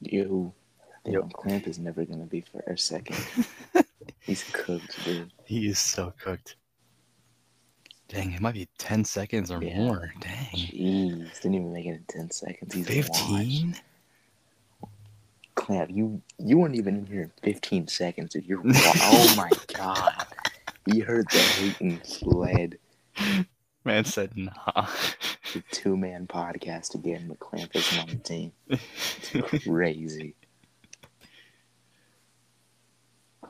Yo, Yo. Klamp is never gonna be for a second. He's cooked, dude. He is so cooked. Dang, it might be 10 seconds or Yeah. more. Dang. Jeez, didn't even make it in ten seconds. He's 15? Klamp, you you weren't even in here in fifteen seconds. Dude. You're oh my god. He heard the hate and fled. Man said, nah. The two man podcast again, Klamp isn't on the team. It's crazy.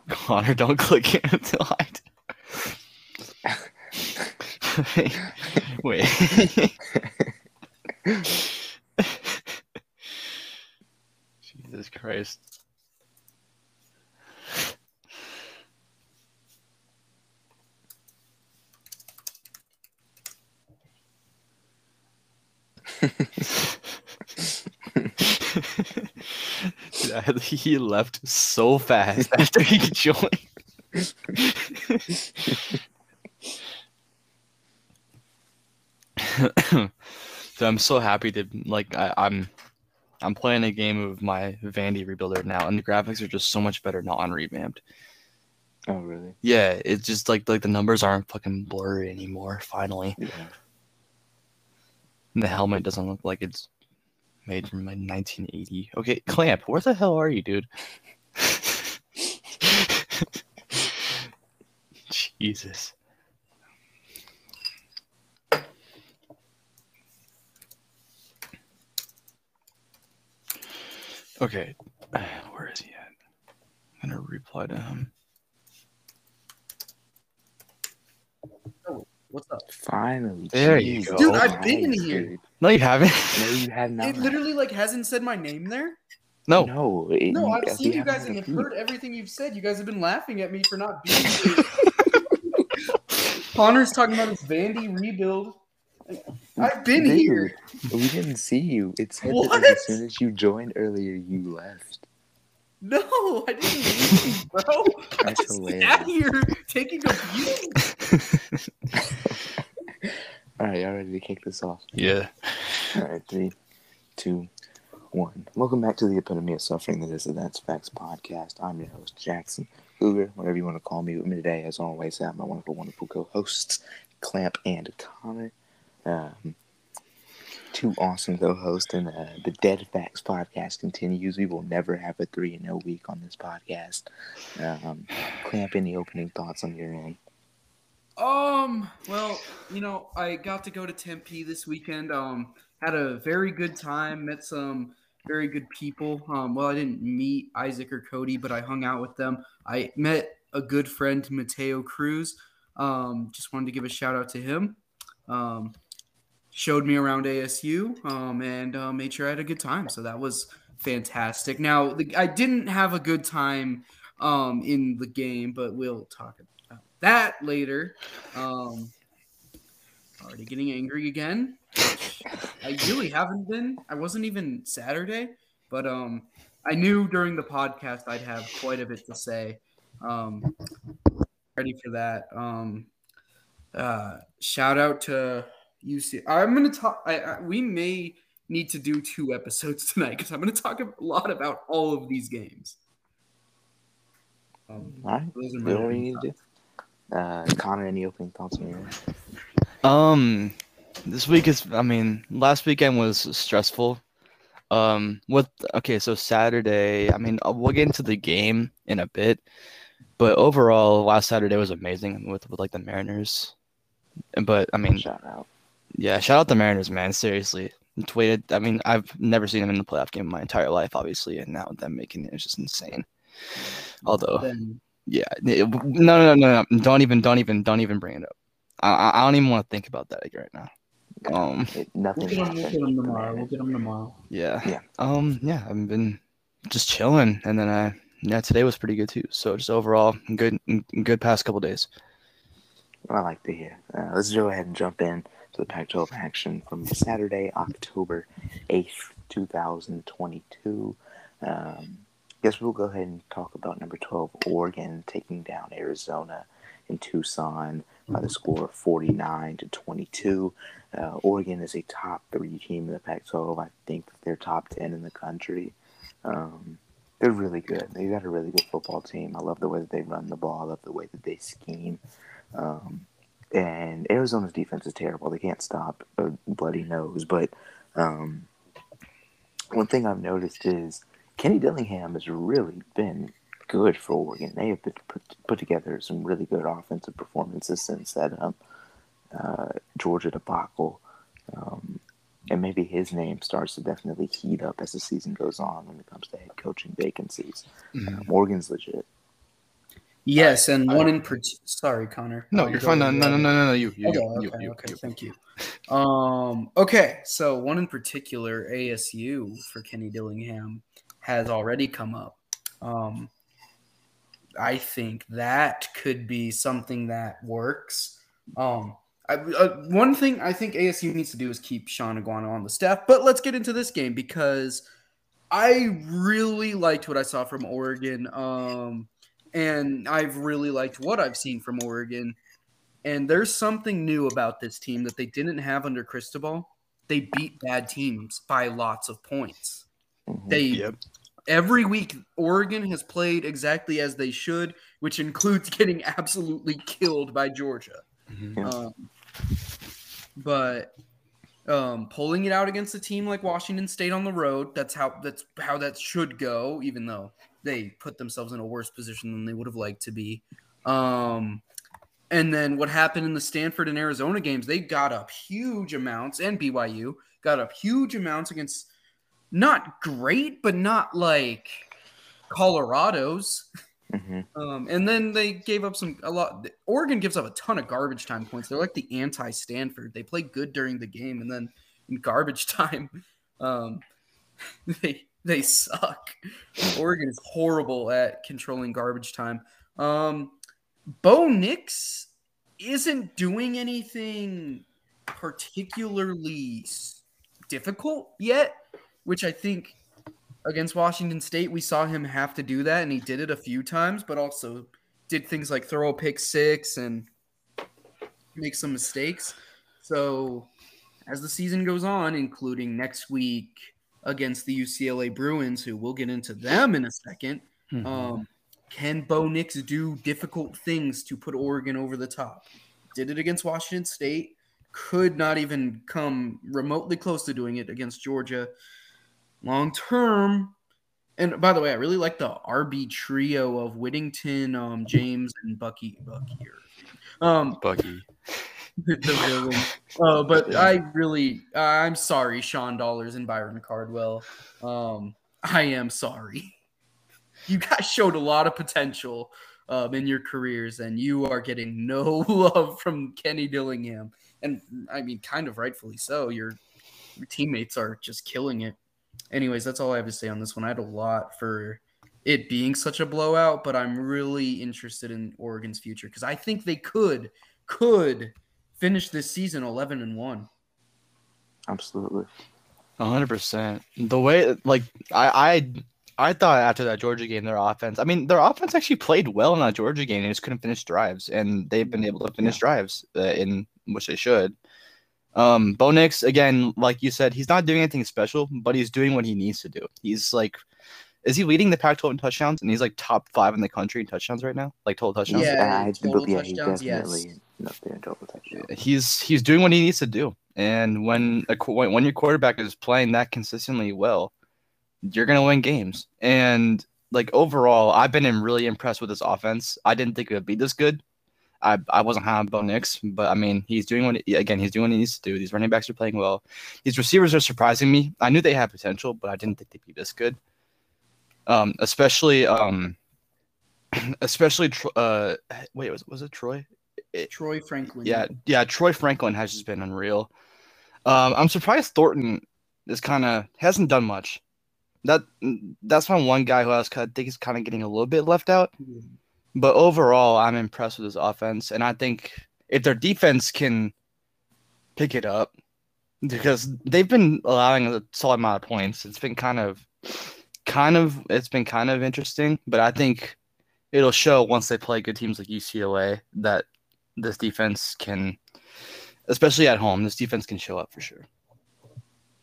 Connor, don't click it until I. do. Wait. Jesus Christ. Dude, he left so fast after he joined. so I'm so happy to like I, I'm I'm playing a game of my Vandy rebuilder now, and the graphics are just so much better not on revamped. Oh really? Yeah, it's just like like the numbers aren't fucking blurry anymore. Finally, Yeah. And the helmet doesn't look like it's made from like 1980. Okay, Klamp, where the hell are you, dude? Jesus. Okay, where is he at? I'm gonna reply to him. What's up? Finally. There you go. Dude, I've been in Christ, here. dude. No, you haven't. No, you have not. It literally like hasn't said my name there. No. No, it, No, I've seen you guys and have heard everything you've said. You guys have been laughing at me for not being here. Connor's talking about his Vandy rebuild. I've been Dude, here. We didn't see you. It said that as soon as you joined earlier, you left. No, I didn't leave, bro. I That's just hilarious. sat here taking a view. All right, y'all ready to kick this off? yeah. All right, three, two, one. Welcome back to the epitome of suffering that is the That's Facts podcast. I'm your host, Jackson Cougar, whatever you want to call me. With me today, as always, I have my wonderful, wonderful co-hosts, Klamp and Connor. Um, two awesome co-hosts, and uh, the Dead Facts podcast continues. We will never have a three and no week on this podcast. Um, Klamp, any opening thoughts on your end? Um, well, you know, I got to go to Tempe this weekend. Um, had a very good time, met some very good people. Um, well, I didn't meet Isaac or Cody, but I hung out with them. I met a good friend, Mateo Cruz. Um, just wanted to give a shout out to him. Um, showed me around ASU um, and uh, made sure I had a good time. So that was fantastic. Now, the, I didn't have a good time um, in the game, but we'll talk about that later. Um, already getting angry again. I really haven't been. I wasn't even Saturday, but um, I knew during the podcast I'd have quite a bit to say. Um, ready for that. Um, uh, shout out to UC. I'm gonna talk. I, I we may need to do two episodes tonight because I'm gonna talk a lot about all of these games. Um, All right, those are do my whatever you opening need to do. Uh, Connor, any opening thoughts on your? Um, this week is. I mean, last weekend was stressful. Um, what? Okay, so Saturday. I mean, uh, we'll get into the game in a bit, but overall, last Saturday was amazing with with like the Mariners. And- But I mean, Shout out. Yeah, shout out the Mariners, man. Seriously, It's waited. I mean, I've never seen them in the playoff game in my entire life, obviously, and now them making it is just insane. Although, Then yeah, it- no, no, no, no, don't even, don't even, don't even bring it up. I, I- I don't even want to think about that right now. Um, It, nothing we'll get them, we'll happened. get 'em with the tomorrow. We'll get them tomorrow. yeah, Yeah. um, yeah, I've been just chilling, and then I, yeah, today was pretty good too. So just overall, good, good past couple days. I like to hear. Uh, let's go ahead and jump in to the Pac-12 action from Saturday, October 8th, 2022. Um, guess we'll go ahead and talk about number 12, Oregon taking down Arizona in Tucson by the score of 49 to 22. Uh, Oregon is a top three team in the Pac-12. I think they're top 10 in the country. Um, they're really good. They've got a really good football team. I love the way that they run the ball. I love the way that they scheme. Um, and Arizona's defense is terrible. They can't stop a bloody nose. But um, one thing I've noticed is Kenny Dillingham has really been good for Oregon. They have put, put together some really good offensive performances since that um, uh, Georgia debacle. Um, and maybe his name starts to definitely heat up as the season goes on when it comes to head coaching vacancies. Mhm. Um, Oregon's legit. Yes, and one in particular. Sorry, Connor. No, Um, you're fine. No, no, no, no, no, no. You, you, Okay, okay, okay. Thank you. Um, okay, so one in particular, ASU for Kenny Dillingham has already come up. Um, I think that could be something that works. Um, I, uh, one thing I think ASU needs to do is keep Shaun Aguano on the staff. But let's get into this game because I really liked what I saw from Oregon. Um, and I've really liked what I've seen from Oregon. And there's something new about this team that they didn't have under Cristobal. They beat bad teams by lots of points. Mhm. They Yep. every week Oregon has played exactly as they should, which includes getting absolutely killed by Georgia. Mhm. Um, but um, pulling it out against a team like Washington State on the road, that's how that's how that should go. Even though they put themselves in a worse position than they would have liked to be. Um, and then what happened in the Stanford and Arizona games? They got up huge amounts, and BYU got up huge amounts against not great, but not like Colorado's. Mhm. Um, and then they gave up some a lot. Oregon gives up a ton of garbage time points. They're like the anti Stanford. They play good during the game, and then in garbage time, um, they they suck. Oregon is horrible at controlling garbage time. Um, Bo Nix isn't doing anything particularly difficult yet, which I think against Washington State, we saw him have to do that, and he did it a few times, but also did things like throw a pick six and make some mistakes. So, as the season goes on, including next week against the UCLA Bruins, who we'll get into them in a 2nd Mhm. um, can Bo Nix do difficult things to put Oregon over the top? Did it against Washington State. Could not even come remotely close to doing it against Georgia. Long term, and by the way, I really like the RB trio of Whittington, um, James, and Bucky. Bucky, um, Bucky. the villain. Uh, but I really, I'm sorry, Sean Dollars and Byron Cardwell. Um, I am sorry. You guys showed a lot of potential um, in your careers, and you are getting no love from Kenny Dillingham. And I mean, kind of rightfully so. Your, your teammates are just killing it. Anyways, that's all I have to say on this one. I had a lot for it being such a blowout, but I'm really interested in Oregon's future because I think they could could finish this season 11 and 1. Absolutely. Hundred percent. The way, like, I, I, I thought after that Georgia game, their offense. I mean, their offense actually played well in that Georgia game. They just couldn't finish drives, and they've been able to finish drives uh, in which they should. Um, Bo Nix, again, like you said, he's not doing anything special, but he's doing what he needs to do. He's like, is he leading the Pac-12 in touchdowns? And he's like top five in the country in touchdowns right now, like total touchdowns. Yeah, I, total but yeah, he's touchdowns, yes. definitely up there in total touchdowns. he's he's doing what he needs to do. And when a when when your quarterback is playing that consistently well, you're gonna win games. And like overall, I've been in really impressed with this offense. I didn't think it would be this good. I, I wasn't high on Bo Nix, but I mean he's doing what again he's doing what he needs to do. These running backs are playing well. These receivers are surprising me. I knew they had potential, but I didn't think they'd be this good. Um, especially um, especially uh, wait was was it Troy? Troy Franklin. Yeah, yeah. Troy Franklin has just been unreal. Um, I'm surprised Thornton is kind of hasn't done much. That that's my one guy who I was kind of think is kind of getting a little bit left out. But overall, I'm impressed with his offense, and I think if their defense can pick it up, because they've been allowing a solid amount of points, it's been kind of, kind of, it's been kind of interesting. But I think it'll show once they play good teams like UCLA that this defense can, especially at home, this defense can show up for sure.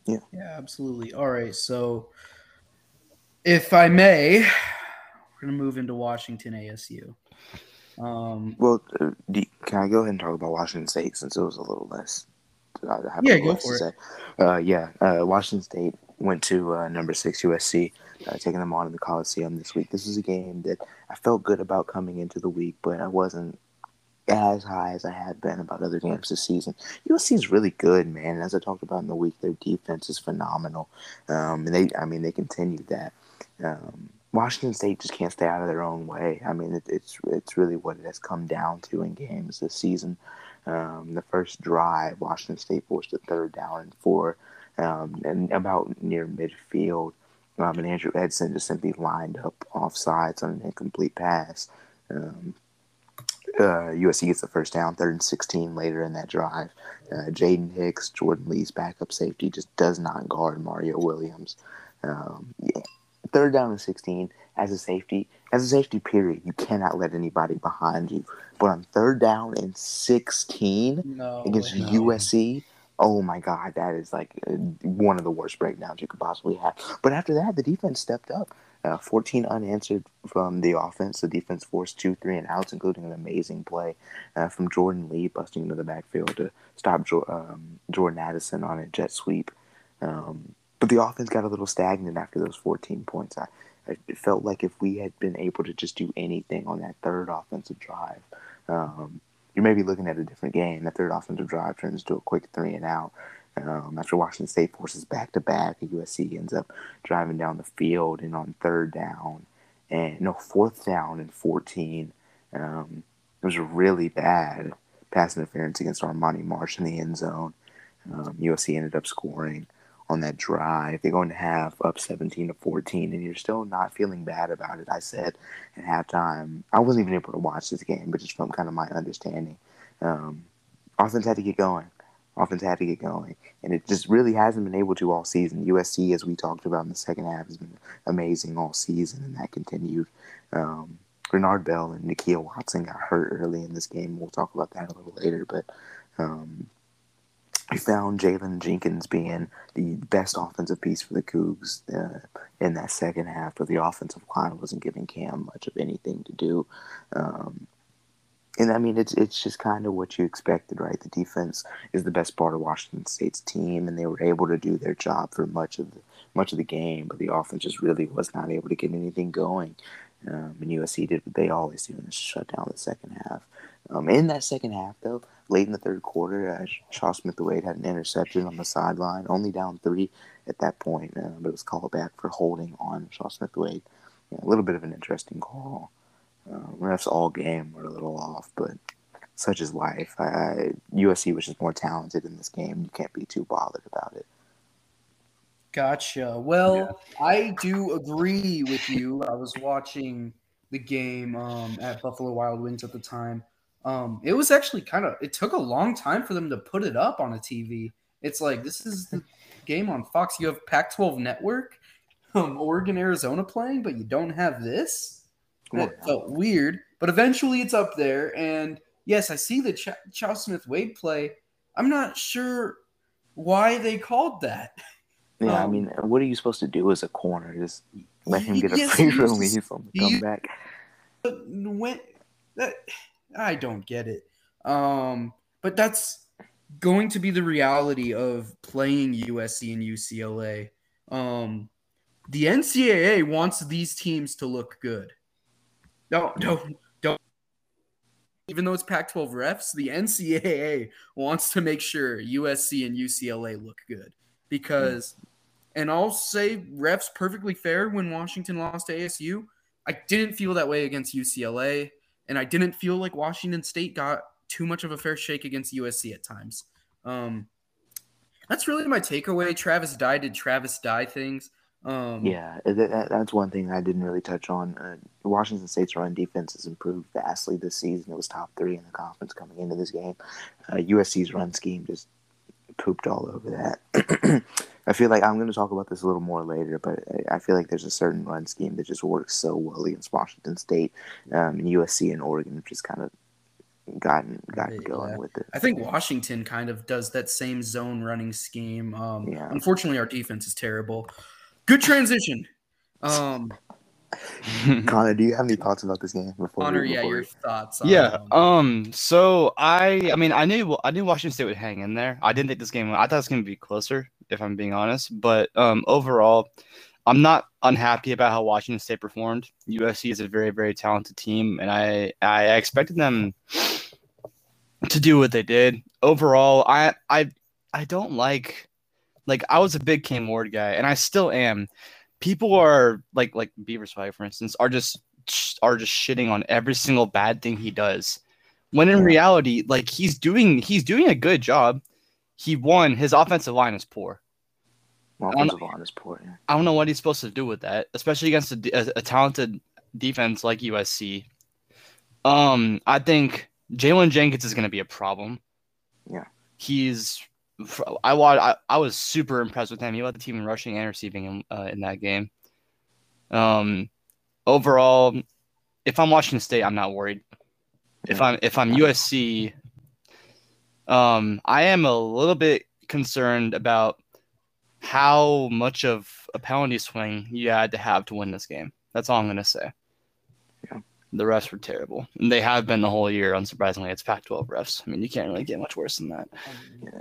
Yeah, Yeah, absolutely. All right, so if I may, we're gonna move into Washington ASU. Um, Well, uh, do you- can I go ahead and talk about Washington State since it was a little less? I have Yeah, go less to for it. say. Uh, yeah, uh, Washington State went to uh, number six USC, uh, taking them on in the Coliseum this week. This was a game that I felt good about coming into the week, but I wasn't as high as I had been about other games this season. USC is really good, man. As I talked about in the week, their defense is phenomenal, um, and they, I mean, they continued that. Um, Washington State just can't stay out of their own way. I mean, it, it's it's really what it has come down to in games this season. Um, the first drive, Washington State forced a third down and four, um, and about near midfield, um, and Andrew Edson just simply lined up off sides on an incomplete pass. Um, uh, USC gets the first down, third and 16 later in that drive. Uh, Jaden Hicks, Jordan Lee's backup safety, just does not guard Mario Williams. Um, yeah. Third down and 16 as a safety, as a safety period, you cannot let anybody behind you. But on third down and 16 no, against no. USC, oh my God, that is like uh, one of the worst breakdowns you could possibly have. But after that, the defense stepped up. Uh, 14 unanswered from the offense. The defense forced two three and outs, including an amazing play uh, from Jordan Lee busting into the backfield to stop jo- um, Jordan Addison on a jet sweep. Um, but the offense got a little stagnant after those 14 points. I, I felt like if we had been able to just do anything on that third offensive drive, um, you may be looking at a different game. That third offensive drive turns into a quick three and out. Um, after Washington State forces back to back, USC ends up driving down the field and on third down and no fourth down and 14. Um, it was really bad pass interference against Armani Marsh in the end zone. Um, USC ended up scoring on that drive. They're going to have up 17 to 14, and you're still not feeling bad about it. I said at halftime, I wasn't even able to watch this game, but just from kind of my understanding, um, offense had to get going. Offense had to get going, and it just really hasn't been able to all season. USC, as we talked about in the second half, has been amazing all season, and that continued. Um, Renard Bell and Nakia Watson got hurt early in this game. We'll talk about that a little later, but um, we found Jalen Jenkins being the best offensive piece for the Cougs uh, in that second half, but the offensive line wasn't giving Cam much of anything to do. Um, and I mean, it's it's just kind of what you expected, right? The defense is the best part of Washington State's team, and they were able to do their job for much of the much of the game, but the offense just really was not able to get anything going. Um, and USC did what they always do and shut down the second half. Um, in that second half, though, late in the third quarter, uh, Chau Smith-Wade had an interception on the sideline, only down three at that point, uh, but it was called back for holding on Chau Smith-Wade. Yeah, a little bit of an interesting call. Uh, refs all game were a little off, but such is life. I, I, USC was just more talented in this game. You can't be too bothered about it. Gotcha. Well, I do agree with you. I was watching the game um, at Buffalo Wild Wings at the time. Um, it was actually kind of. It took a long time for them to put it up on a TV. It's like this is the game on Fox. You have Pac-12 Network, um, Oregon, Arizona playing, but you don't have this. That Yeah. felt weird, but eventually it's up there. And yes, I see the Ch- Chau Smith-Wade play. I'm not sure why they called that. Yeah, I Um, mean, what are you supposed to do as a corner? Just let him get a free release the he- comeback? But when that I don't get it. Um, but that's going to be the reality of playing USC and UCLA. Um, the NCAA wants these teams to look good. No, no, don't don't. Even though it's Pac-12 refs, the NCAA wants to make sure USC and UCLA look good because, and I'll say refs perfectly fair when Washington lost to ASU. I didn't feel that way against UCLA, and I didn't feel like Washington State got too much of a fair shake against USC at times. Um, that's really my takeaway. Travis Dye did Travis Dye things. Um, Yeah, that, that's one thing I didn't really touch on. Uh, Washington State's run defense has improved vastly this season. It was top three in the conference coming into this game. Uh, USC's run scheme just pooped all over that. I feel like I'm going to talk about this a little more later, but I- I feel like there's a certain run scheme that just works so well against Washington State, um, and USC and Oregon have just kind of gotten gotten Yeah. going with it. I think Washington kind of does that same zone running scheme. Um, Yeah. Unfortunately, our defense is terrible. Good transition. Um, Connor, do you have any thoughts about this game before? Connor, we move yeah, forward? your thoughts. On, Yeah. um, Um. So I, I mean, I knew, I knew Washington State would hang in there. I didn't think this game. I thought it was going to be closer, if I'm being honest. But um, overall, I'm not unhappy about how Washington State performed. USC is a very, very talented team, and I, I expected them to do what they did. Overall, I, I, I don't like, like, I was a big Cam Ward guy, and I still am. People are like, like Beaver Swag, for instance, are just are just shitting on every single bad thing he does. When in reality, like he's doing he's doing a good job. He won. His offensive line is poor. Offensive line is poor. Yeah. I don't know what he's supposed to do with that, especially against a, a, a talented defense like USC. Um, I think Jalen Jenkins is going to be a problem. Yeah. he's. I, wa- I I was super impressed with him. He led the team in rushing and receiving in, uh, in that game. Um, overall, if I'm Washington State, I'm not worried. If I'm if I'm USC, um, I am a little bit concerned about how much of a penalty swing you had to have to win this game. That's all I'm gonna say. Yeah. The refs were terrible. And they have been the whole year, unsurprisingly. It's Pac-12 refs. I mean, you can't really get much worse than that.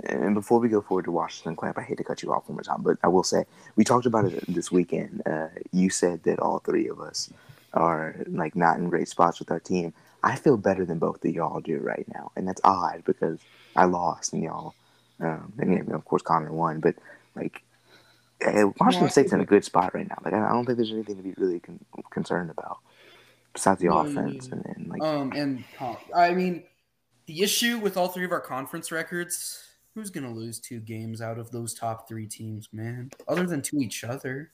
And before we go forward to Washington Klamp, I hate to cut you off one more time, but I will say we talked about it this weekend. Uh, you said that all three of us are like not in great spots with our team. I feel better than both of y'all do right now, and that's odd because I lost and y'all, um, and you know, of course Connor won, but like eh, Washington I State's in a good spot right now. Like I I don't think there's anything to be really con- concerned about besides the No, offense and, and like Um, and I mean, the issue with all three of our conference records, who's gonna lose two games out of those top three teams, man? Other than to each other,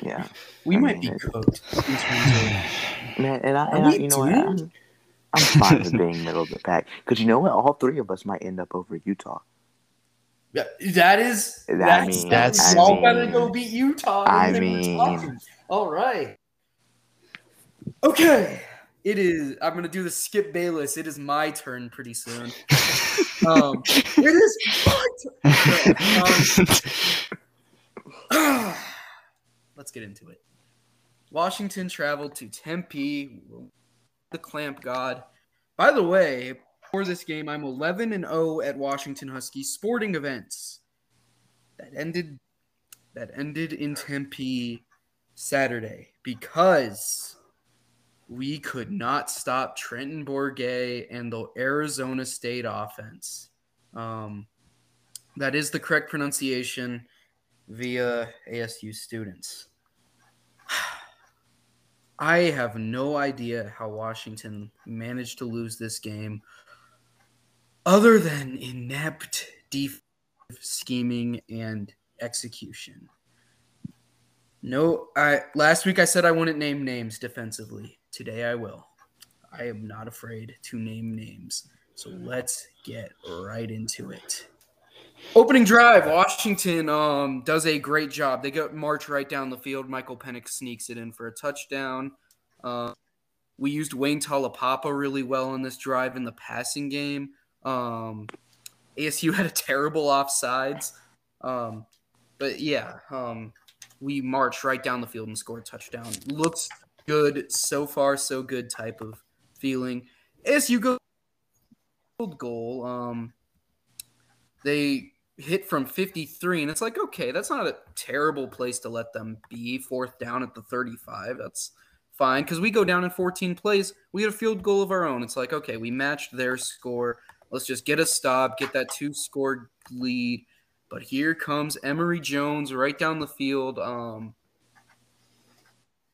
yeah. we I might mean, be it- cooked in terms Man, and I, and I you know what, I'm. I'm fine with being middle of the pack because you know what? All three of us might end up over Utah. Yeah, that is. I that's, mean, That's- y'all I gotta mean- go beat Utah. I and then we're mean- talking. all right. Okay, it is. I'm gonna do the Skip Bayless. It is my turn pretty soon. Um, it is. Um, Let's get into it. Washington traveled to Tempe, the Klamp God. By the way, for this game, I'm 11 and 0 at Washington Husky sporting events. That ended. That ended in Tempe Saturday because we could not stop Trenton Bourguet and the Arizona State offense. Um, that is the correct pronunciation via ASU students. I have no idea how Washington managed to lose this game other than inept defensive scheming and execution. No, I last week I said I wouldn't name names defensively. Today I will. I am not afraid to name names. So let's get right into it. Opening drive, Washington um, does a great job. They go march right down the field. Michael Penix sneaks it in for a touchdown. Uh, we used Wayne Taulapapa really well in this drive in the passing game. Um, ASU had a terrible offsides, um, but yeah, um, we marched right down the field and scored a touchdown. Looks good so far, so good type of feeling. ASU go goal. Um, they hit from 53 and it's like okay that's not a terrible place to let them be fourth down at the 35 that's fine because we go down in 14 plays we get a field goal of our own it's like okay we matched their score let's just get a stop get that two score lead but here comes Emory Jones right down the field um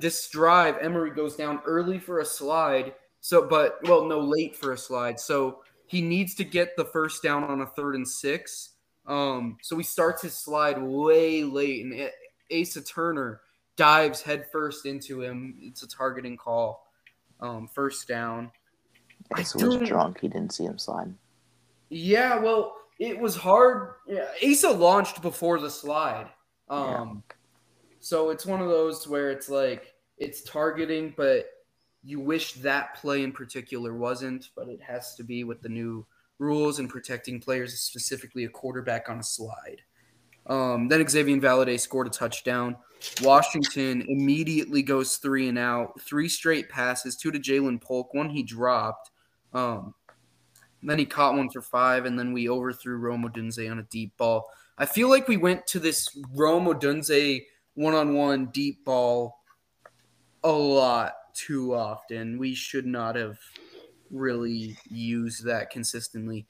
this drive Emory goes down early for a slide so but well no late for a slide so he needs to get the first down on a third and six um, so he starts his slide way late, and Asa Turner dives headfirst into him. It's a targeting call. Um, first down. I Asa was drunk. He didn't see him slide. Yeah, well, it was hard. Yeah, Asa launched before the slide. Um, so it's one of those where it's like it's targeting, but you wish that play in particular wasn't, but it has to be with the new rules and protecting players, specifically a quarterback on a slide. Um, then Xazavian Valladay scored a touchdown. Washington immediately goes three and out. Three straight passes, two to Jalen Polk, one he dropped. Um, then he caught one for five, and then we overthrew Rome Odunze on a deep ball. I feel like we went to this Rome Odunze one-on-one deep ball a lot too often. We should not have really used that consistently.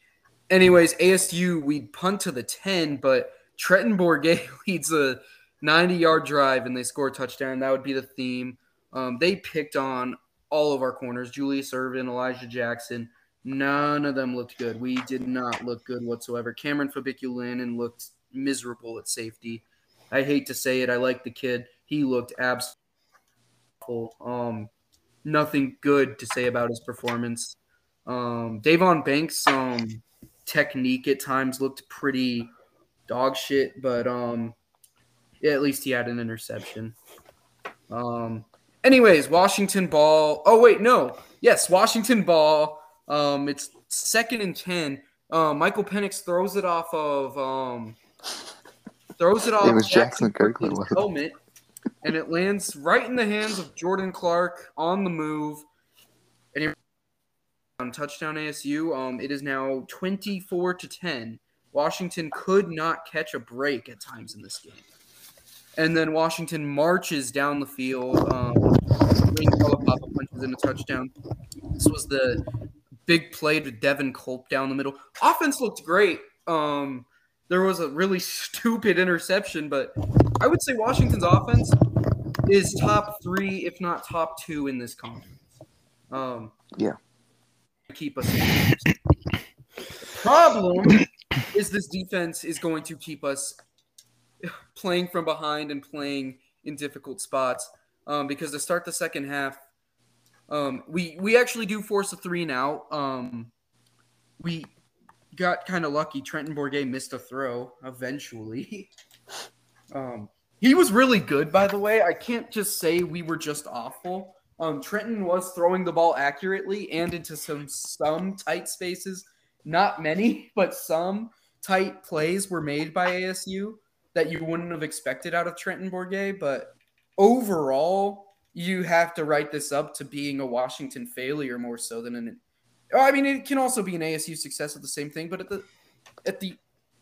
Anyways, ASU we punt to the 10, but Trenton Bourguet leads a 90 yard drive and they score a touchdown. That would be the theme. Um, they picked on all of our corners Julius Irvin, Elijah Jackson. None of them looked good. We did not look good whatsoever. Kamren Fabiculanan looked miserable at safety. I hate to say it. I like the kid. He looked absolutely awful. Um, nothing good to say about his performance. Um, Davon Banks' um, technique at times looked pretty dog shit, but um, yeah, at least he had an interception. Um, anyways, Washington ball. Oh wait, no. Yes, Washington ball. Um, it's second and ten. Um, Michael Penix throws it off of um, throws it off. It was Jackson Kirkland. Kirkland's helmet, and it lands right in the hands of Jordan Clark on the move. And he on touchdown ASU. Um, it is now twenty four to ten. Washington could not catch a break at times in this game. And then Washington marches down the field. Um, Wayne Taulapapa punches in a touchdown. This was the big play to Devin Culp down the middle. Offense looked great. Um, there was a really stupid interception, but I would say Washington's offense is top three, if not top two, in this conference. Um, Yeah. Keep us. Problem is this defense is going to keep us playing from behind and playing in difficult spots. Um, because to start the second half, um, we we actually do force a three now. Um, we got kind of lucky. Trenton Bourguet missed a throw eventually. um, he was really good, by the way. I can't just say we were just awful. Um, Trenton was throwing the ball accurately and into some some tight spaces. Not many, but some tight plays were made by ASU that you wouldn't have expected out of Trenton Bourguet. But overall, you have to write this up to being a Washington failure more so than an. I mean, it can also be an ASU success of the same thing, but at the at the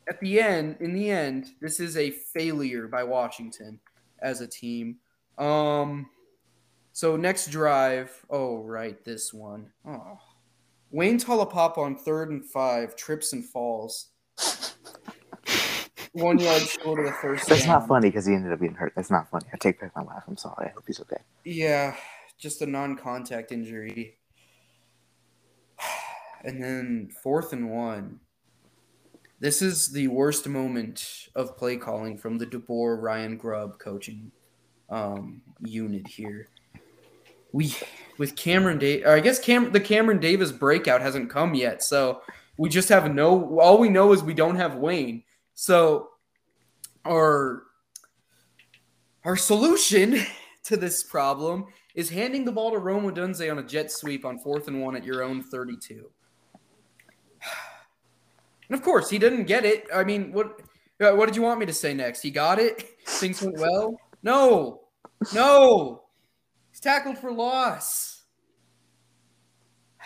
at the end, in the end, this is a failure by Washington as a team. Um, so next drive, oh right, this one. Oh, Wayne Taulapapa on third and five trips and falls. One yard short of the first. That's down. not funny because he ended up getting hurt. That's not funny. I take back my laugh. I'm sorry. I hope he's okay. Yeah, just a non-contact injury. And then fourth and one. This is the worst moment of play calling from the DeBoer Ryan Grubb coaching um, unit here. We with Cameron Day, I guess Cam the Cameron Davis breakout hasn't come yet, so we just have no. All we know is we don't have Wayne. So our our solution to this problem is handing the ball to Rome Odunze on a jet sweep on fourth and one at your own 32. And of course, he didn't get it. I mean, what uh, what did you want me to say next? He got it. Things went well. No, no, he's tackled for loss.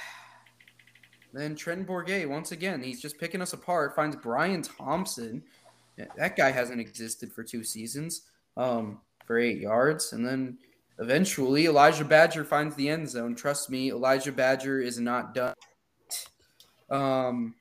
Then Trenton Bourguet, once again. He's just picking us apart. Finds Brian Thompson. That guy hasn't existed for two seasons. Um, for eight yards, and then eventually Elijah Badger finds the end zone. Trust me, Elijah Badger is not done. Um,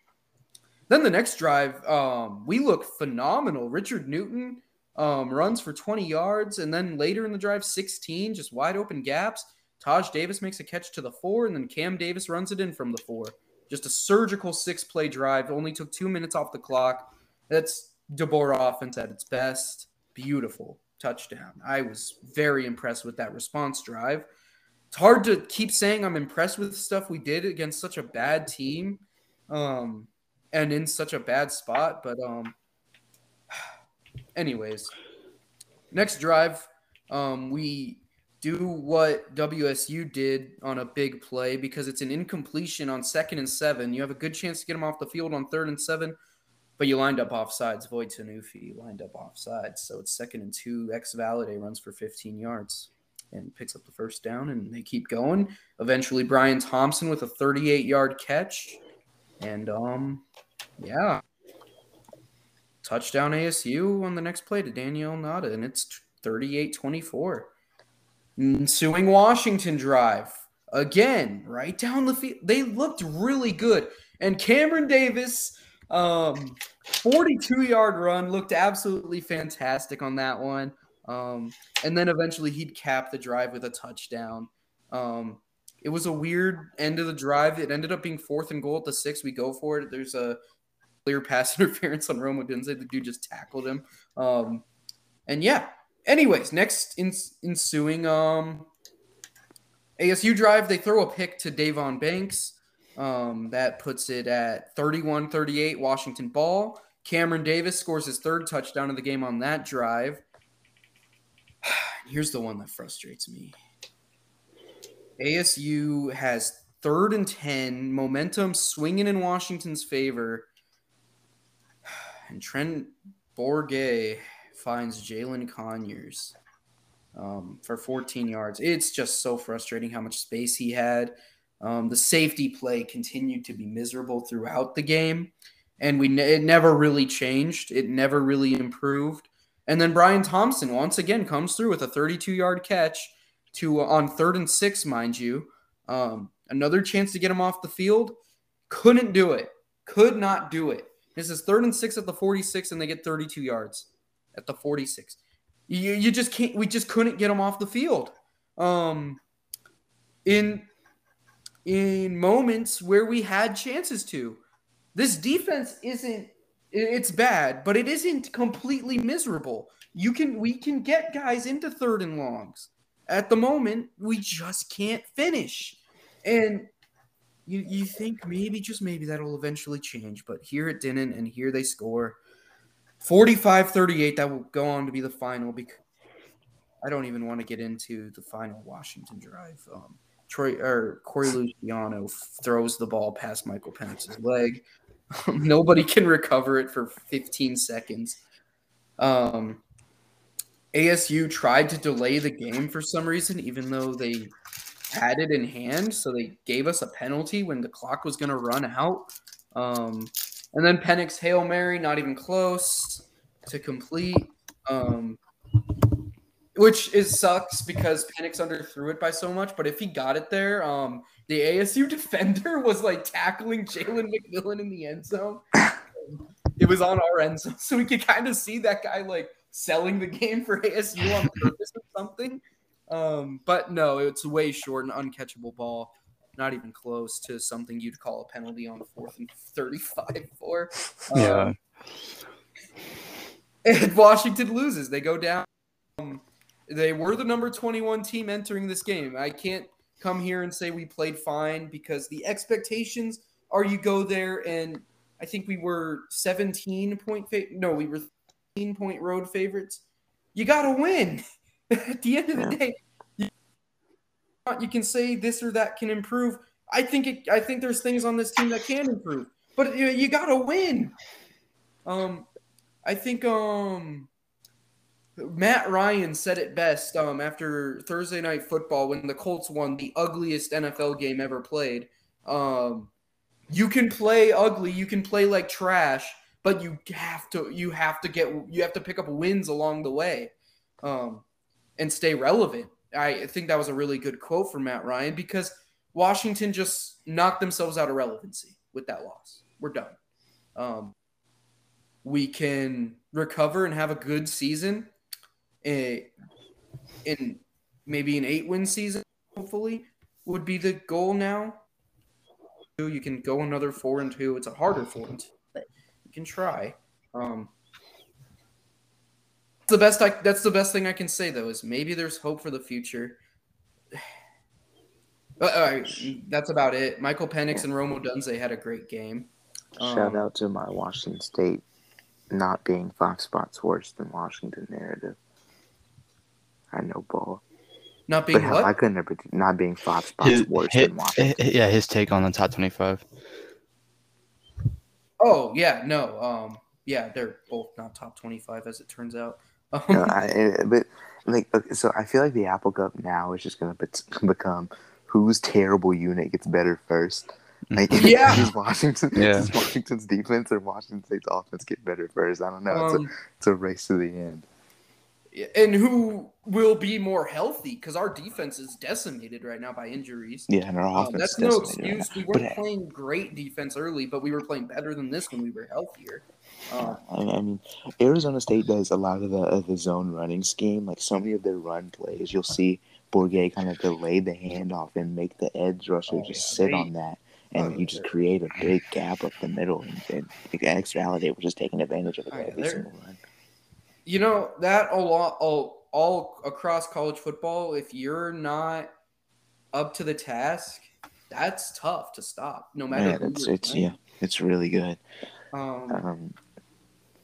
then the next drive, um, we look phenomenal. Richard Newton um, runs for 20 yards, and then later in the drive, 16, just wide open gaps. Taj Davis makes a catch to the four, and then Cam Davis runs it in from the four. Just a surgical six play drive. Only took two minutes off the clock. That's DeBoer offense at its best. Beautiful touchdown. I was very impressed with that response drive. It's hard to keep saying I'm impressed with stuff we did against such a bad team. Um, and in such a bad spot. But um, anyways, next drive, um, we do what WSU did on a big play because it's an incompletion on second and seven. You have a good chance to get them off the field on third and seven. but you lined up offsides. Voi Tunuufi lined up offsides, so it's second and two. X Valladay runs for 15 yards and picks up the first down, and they keep going. Eventually, Brian Thompson with a 38 yard catch, and um, yeah, touchdown ASU on the next play to Daniel Nada, and it's 38 24. Ensuing Washington drive again, right down the field. They looked really good. And Cameron Davis, um, 42 yard run, looked absolutely fantastic on that one. Um, and then eventually he'd cap the drive with a touchdown. Um, it was a weird end of the drive. It ended up being fourth and goal at the six. We go for it. There's a clear pass interference on Rome Odunze. The dude just tackled him. Um, and yeah. Anyways, next in, ensuing um, ASU drive, they throw a pick to Davon Banks. Um, that puts it at 31 38 Washington ball. Cameron Davis scores his third touchdown of the game on that drive. Here's the one that frustrates me ASU has third and 10, momentum swinging in Washington's favor. And Trent Bourguet finds Jalen Conyers um, for 14 yards. It's just so frustrating how much space he had. Um, the safety play continued to be miserable throughout the game, and we ne- it never really changed. It never really improved. And then Brian Thompson once again comes through with a 32 yard catch to uh, on third and six, mind you. Um, another chance to get him off the field. Couldn't do it. Could not do it. This is third and six at the 46, and they get 32 yards at the 46. You, you just can't. We just couldn't get him off the field. Um, in in moments where we had chances to. This defense isn't it's bad, but it isn't completely miserable. You can we can get guys into third and longs. At the moment, we just can't finish. And you you think maybe just maybe that'll eventually change, but here it didn't and here they score 45-38 that will go on to be the final because I don't even want to get into the final Washington drive. Um, Troy or Corey Luciano throws the ball past Michael Penix's leg. Nobody can recover it for 15 seconds. Um, ASU tried to delay the game for some reason, even though they had it in hand. So they gave us a penalty when the clock was going to run out. Um, and then Penix Hail Mary, not even close to complete. Um, which is sucks because Penix underthrew it by so much. But if he got it there, um, the ASU defender was like tackling Jalen McMillan in the end zone. it was on our end zone, so we could kind of see that guy like selling the game for ASU on purpose or something. Um, but no, it's way short and uncatchable ball. Not even close to something you'd call a penalty on fourth and 35 for. Um, yeah. And Washington loses. They go down. Um, they were the number 21 team entering this game. I can't come here and say we played fine because the expectations are you go there and I think we were 17 point fa- no, we were 13 point road favorites. You got to win. At the end of the day, you, you can say this or that can improve. I think it, I think there's things on this team that can improve, but you, you got to win. Um, I think um Matt Ryan said it best um, after Thursday night football when the Colts won the ugliest NFL game ever played. Um, you can play ugly, you can play like trash, but you have to you have to get you have to pick up wins along the way, um, and stay relevant. I think that was a really good quote from Matt Ryan because Washington just knocked themselves out of relevancy with that loss. We're done. Um, we can recover and have a good season a, in maybe an eight win season, hopefully, would be the goal now. You can go another four and two. It's a harder four and two, can try. Um, the best I that's the best thing I can say though is maybe there's hope for the future. Uh, that's about it. Michael Penix and Rome Odunze had a great game. Um, Shout out to my Washington State not being Fox Sports worse than Washington narrative. I know ball. Not being but what? I couldn't ever not being five spots his, worse his, than Washington. Yeah, his take on the top twenty-five. Oh yeah, no. Um, yeah, they're both not top twenty-five as it turns out. Um, No, I, I- but like, so I feel like the Apple Cup now is just gonna become whose terrible unit gets better first. Like, Yeah. does Washington, Yeah. does Washington's defense or Washington State's offense get better first? I don't know. It's, um, a, it's a race to the end. and who will be more healthy because our defense is decimated right now by injuries. Yeah, and our Um, offense. that's is no decimated right excuse. We weren't But, playing great defense early, but we were playing better than this when we were healthier. Um, I I mean, Arizona State does a lot of the of the zone running scheme. Like so many of their run plays, you'll see Bourguet kind of delay the handoff and make the edge rusher Oh, just yeah, sit they- on that, and oh, you just create a big gap up the middle. And, and like, X Valladay was just taking advantage of it Oh, yeah, every single run. you know that a lot all, all across college football. If you're not up to the task, that's tough to stop. No matter Yeah, it's it's yeah, it's really good. Um, Um,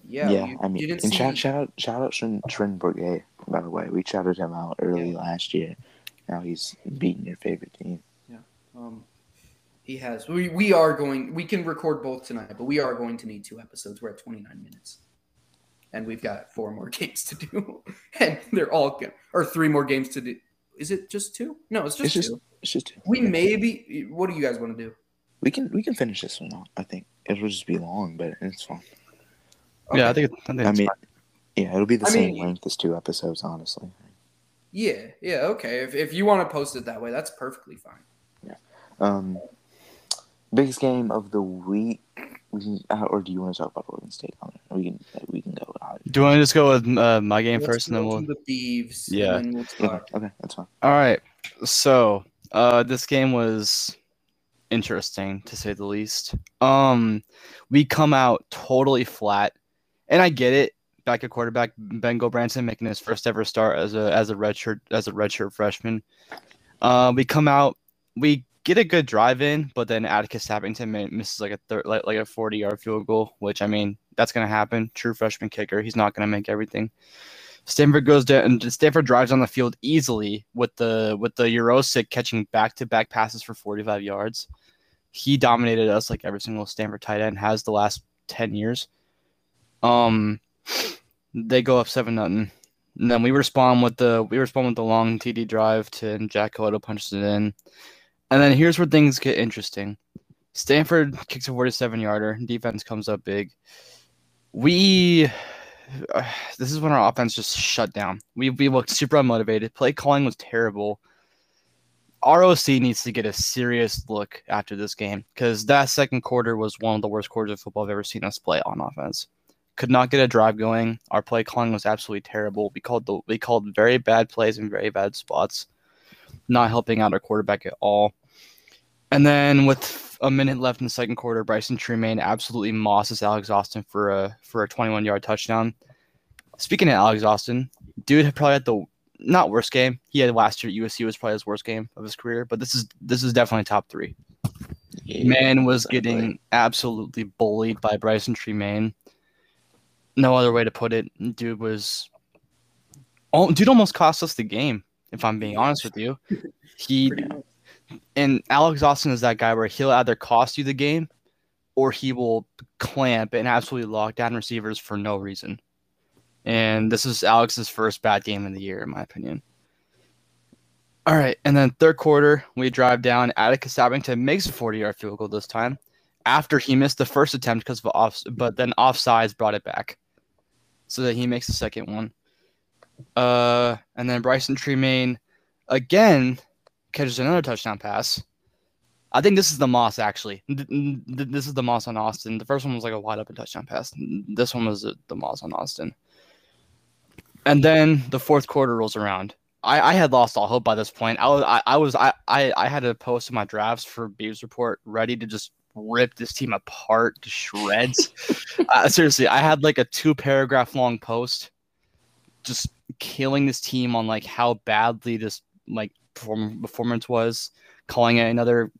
yeah, yeah, you, I mean, and shout, shout out shout out Trin, Trin Bourguet, by the way. We shouted him out early Yeah. last year. Now he's beating your favorite team. Yeah. Um, he has. We we are going. We can record both tonight, but we are going to need two episodes. We're at 29 minutes, and we've got four more games to do, and they're all good. Or three more games to do. Is it just two? No, it's just It's just- two. It's just We maybe. What do you guys want to do? we can we can finish this one off. I think it will just be long, but it's fine. Yeah, I Okay. think I think I mean, fine. yeah, it'll be the I same mean- length as two episodes, honestly. Yeah, yeah, okay. If, if you want to post it that way, that's perfectly fine. Yeah. Um, biggest game of the week, we can, or do you want to talk about Oregon State? Connor? We can we can go. Uh, Do you want to just go with uh, my game Let's first, and then we'll to the thieves. Yeah. And then we'll okay, okay, that's fine. All right. So, uh, this game was interesting to say the least. Um, we come out totally flat, and I get it. Back at quarterback, Ben Branson making his first ever start as a as a redshirt as a redshirt freshman. Uh, we come out, we get a good drive in, but then Atticus Sappington ma- misses like a third, like, like a forty yard field goal, which I mean that's gonna happen. True freshman kicker, he's not gonna make everything. Stanford goes down and Stanford drives on the field easily with the with the Yurosek catching back to back passes for 45 yards. He dominated us like every single Stanford tight end has the last 10 years. Um they go up seven nothing. And then we respond with the we respond with the long TD drive to and Jack Colletto punches it in. And then here's where things get interesting. Stanford kicks a 47 yarder. Defense comes up big. We uh, this is when our offense just shut down. We we looked super unmotivated. Play calling was terrible. ROC needs to get a serious look after this game because that second quarter was one of the worst quarters of football I've ever seen us play on offense. Could not get a drive going. Our play calling was absolutely terrible. We called the we called very bad plays in very bad spots, not helping out our quarterback at all. And then with a minute left in the second quarter, Brycen Tremayne absolutely mosses Alex Austin for a for a 21 yard touchdown. Speaking of Alex Austin, dude probably had the not worst game. He had last year at USC was probably his worst game of his career, but this is this is definitely top three. Yeah, Man was exactly. getting absolutely bullied by Brycen Tremayne. No other way to put it. Dude was oh dude almost cost us the game, if I'm being honest with you. He and Alex Austin is that guy where he'll either cost you the game or he will clamp and absolutely lock down receivers for no reason. And this is Alex's first bad game of the year, in my opinion. All right, and then third quarter, we drive down. Atticus Sappington makes a 40-yard field goal this time after he missed the first attempt because of off, but then offsides brought it back, so that he makes the second one. Uh, and then Brycen Tremayne again catches another touchdown pass. I think this is the Moss actually. Th- th- This is the Moss on Austin. The first one was like a wide open touchdown pass. This one was the- Moss on Austin. And then the fourth quarter rolls around. I, I had lost all hope by this point. I was I, I was I, I I had to post in my drafts for Beavs report ready to just rip this team apart to shreds. uh, seriously, I had like a two paragraph long post just killing this team on like how badly this like perform- performance was, calling it another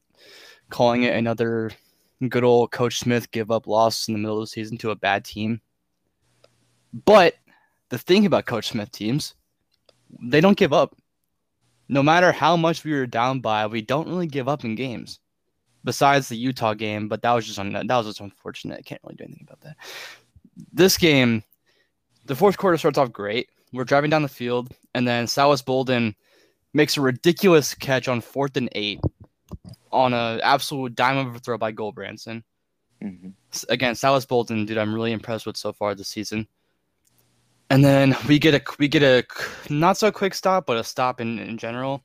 calling it another good old Coach Smith give up loss in the middle of the season to a bad team. But the thing about Coach Smith teams, they don't give up. No matter how much we were down by, we don't really give up in games. Besides the Utah game, but that was just un- that was just unfortunate. I can't really do anything about that. this game, the fourth quarter starts off great. We're driving down the field, and then Silas Bolden makes a ridiculous catch on fourth and eight on an absolute dime of a throw by Gulbranson. hmm Again, Silas Bolden, dude, I'm really impressed with so far this season. And then we get a we get a not so quick stop, but a stop in, in general.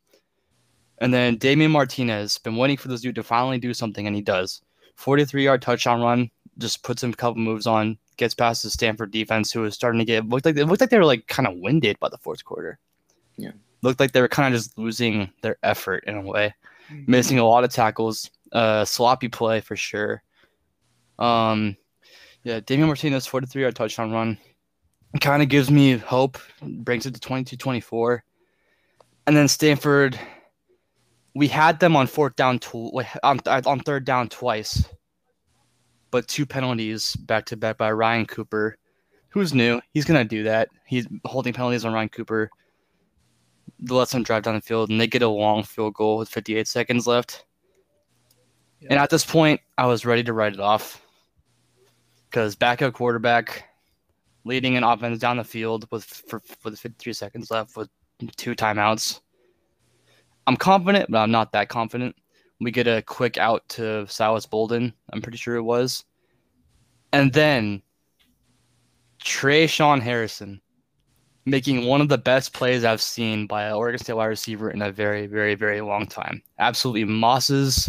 And then Damien Martinez been waiting for this dude to finally do something, and he does. 43 yard touchdown run, just puts him a couple moves on, gets past the Stanford defense, who was starting to get looked like it looked like they were like kind of winded by the fourth quarter. Yeah. looked like they were kind of just losing their effort in a way, missing a lot of tackles, uh, sloppy play for sure. Um, yeah, Damien Martinez 43 yard touchdown run kind of gives me hope, brings it to 22 24. And then Stanford, we had them on fourth down, tw- on, on third down twice, but two penalties back to back by Ryan Cooper. Who's new? He's going to do that. He's holding penalties on Ryan Cooper. The lets them drive down the field, and they get a long field goal with 58 seconds left. And at this point, I was ready to write it off because backup quarterback leading an offense down the field with for, with 53 seconds left with two timeouts. I'm confident, but I'm not that confident. We get a quick out to Silas Bolden. I'm pretty sure it was, and then Tre'Shaun Harrison making one of the best plays I've seen by an Oregon State wide receiver in a very, very, very long time. Absolutely mosses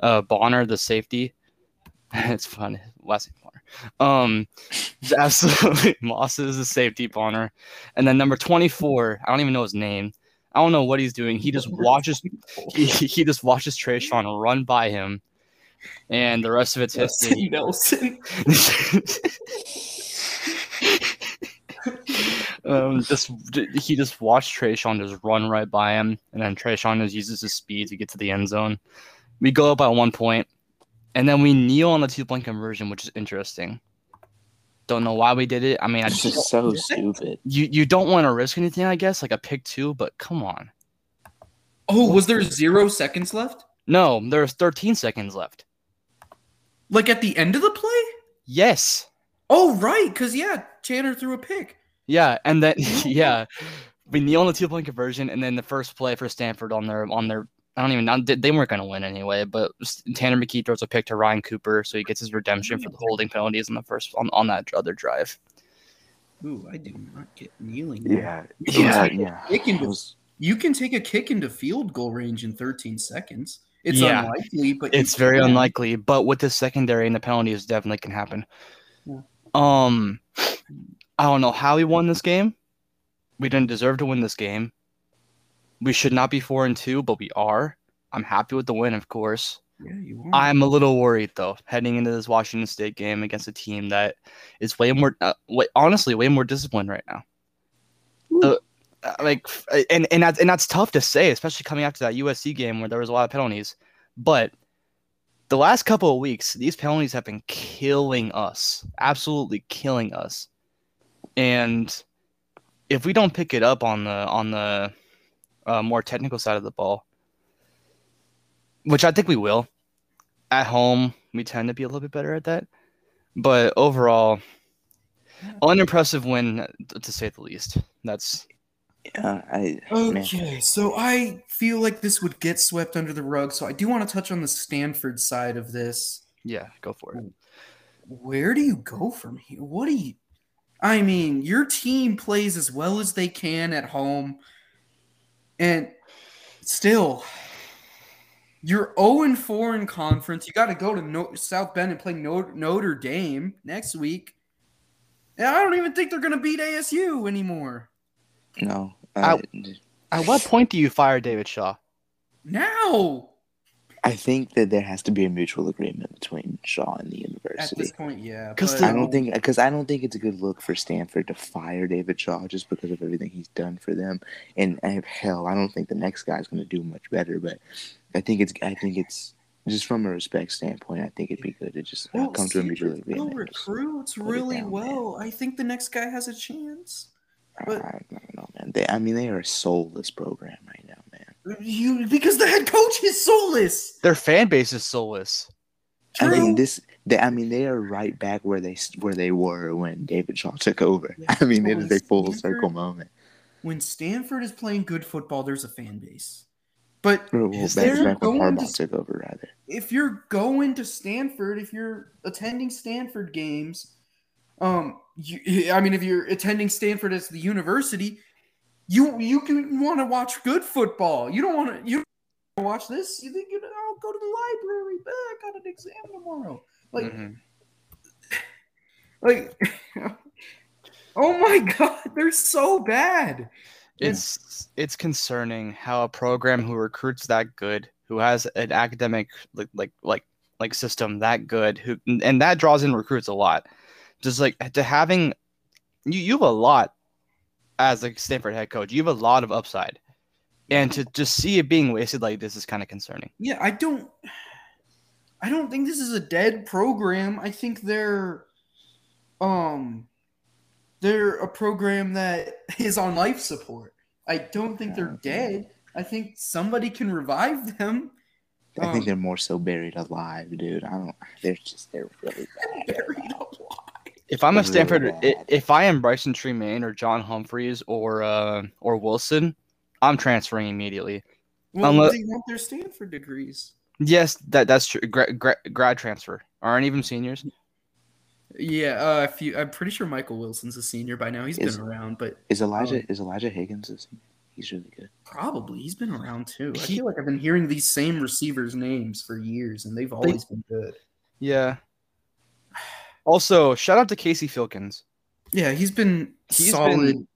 uh, Bonner, the safety. it's fun. Last name Bonner. Um, absolutely mosses the safety Bonner, and then number twenty four. I don't even know his name. I don't know what he's doing. He just watches. He, he just watches Tre'Shaun run by him, and the rest of it's history. Nelson. um, just he just watched Tre'Shaun just run right by him, and then Tre'Shaun just uses his speed to get to the end zone. We go up by one point, and then we kneel on the two point conversion, which is interesting. Don't know why we did it. I mean, I It's just, just so stupid. you you don't want to risk anything, I guess, like a pick two, but come on. Oh, was there zero seconds left? No, there's 13 seconds left. Like at the end of the play? Yes. Oh, right. Because, yeah, Tanner threw a pick. Yeah, and then yeah, we kneel on the two point conversion, and then the first play for Stanford on their on their I don't even know they weren't going to win anyway, but Tanner McKee throws a pick to Ryan Cooper, so he gets his redemption for the holding penalties on the first on, on that other drive. Ooh, I do not get kneeling. Yeah, You yeah, can yeah. Kick into, was- you can take a kick into field goal range in 13 seconds. It's Yeah. unlikely, but It's very can. unlikely, but with the secondary and the penalties, definitely can happen. Yeah. Um, I don't know how we won this game. We didn't deserve to win this game. We should not be four and two, but we are. I'm happy with the win, of course. Yeah, you are. I'm a little worried though, heading into this Washington State game against a team that is way more, uh, way, honestly, way more disciplined right now. The, uh, like, and and that's and that's tough to say, especially coming after that USC game where there was a lot of penalties. But the last couple of weeks, these penalties have been killing us, absolutely killing us. And if we don't pick it up on the on the uh, more technical side of the ball, which I think we will, at home we tend to be a little bit better at that. But overall, unimpressive win to say the least. That's yeah, I. Okay, so I feel like this would get swept under the rug. So I do want to touch on the Stanford side of this. yeah, go for it. Where do you go from here? What do you? I mean, your team plays as well as they can at home, and still, you're 0 and 4 in conference. You got to go to no- South Bend and play Notre, Notre Dame next week. And I don't even think they're going to beat ASU anymore. No, I- I, At what point do you fire David Shaw? Now, I think that there has to be a mutual agreement between Shaw and the university. at this point, yeah. 'Cause but- I don't think because I don't think it's a good look for Stanford to fire David Shaw just because of everything he's done for them. And, and hell, I don't think the next guy's going to do much better. But I think it's I think it's just from a respect standpoint. I think it'd be good to just uh, Well, come to a mutual agreement. Just- recruits really well. I think the next guy has a chance. But- I don't know, man. They, I mean, they are a soulless program right now. You because the head coach is soulless. Their fan base is soulless. I mean, this They, I mean, they are right back where they where they were when David Shaw took over. I mean, it is a full circle moment. When Stanford is playing good football, there's a fan base. But Or, well, is back, back when going Harbaugh to took over, rather. if you're going to Stanford, if you're attending Stanford games, um, you, I mean, if you're attending Stanford as the university, you you can want to watch good football. You don't want to you don't wanna watch this. You think you know, I'll go to the library. Eh, I got an exam tomorrow. Like Mhm. like, oh my god, they're so bad. It's it's concerning how a program who recruits that good, who has an academic like like like like system that good, who and that draws in recruits a lot. Just like to having you you have a lot as a Stanford head coach. You have a lot of upside. And to just see it being wasted like this is kind of concerning. Yeah, I don't I don't think this is a dead program. I think they're um they're a program that is on life support. I don't think they're dead. I think somebody can revive them. I think Um, they're more so buried alive, dude. I don't. They're just they're really bad. buried alive. If I'm a Stanford, i- if I am Brycen Tremayne or John Humphreys or uh, or Wilson, I'm transferring immediately. Well, Unless- they want their Stanford degrees. Yes, that that's true. Gra- gra- grad transfer aren't even seniors. Yeah, uh, if you, I'm pretty sure Michael Wilson's a senior by now. He's Is- been around, but Is Elijah Um, is Elijah Higgins? Is he, he's really good. probably he's been around too. I feel like I've been hearing these same receivers' names for years, and they've always been good. Yeah. Also, shout out to Casey Filkins. Yeah, he's been He's solid. been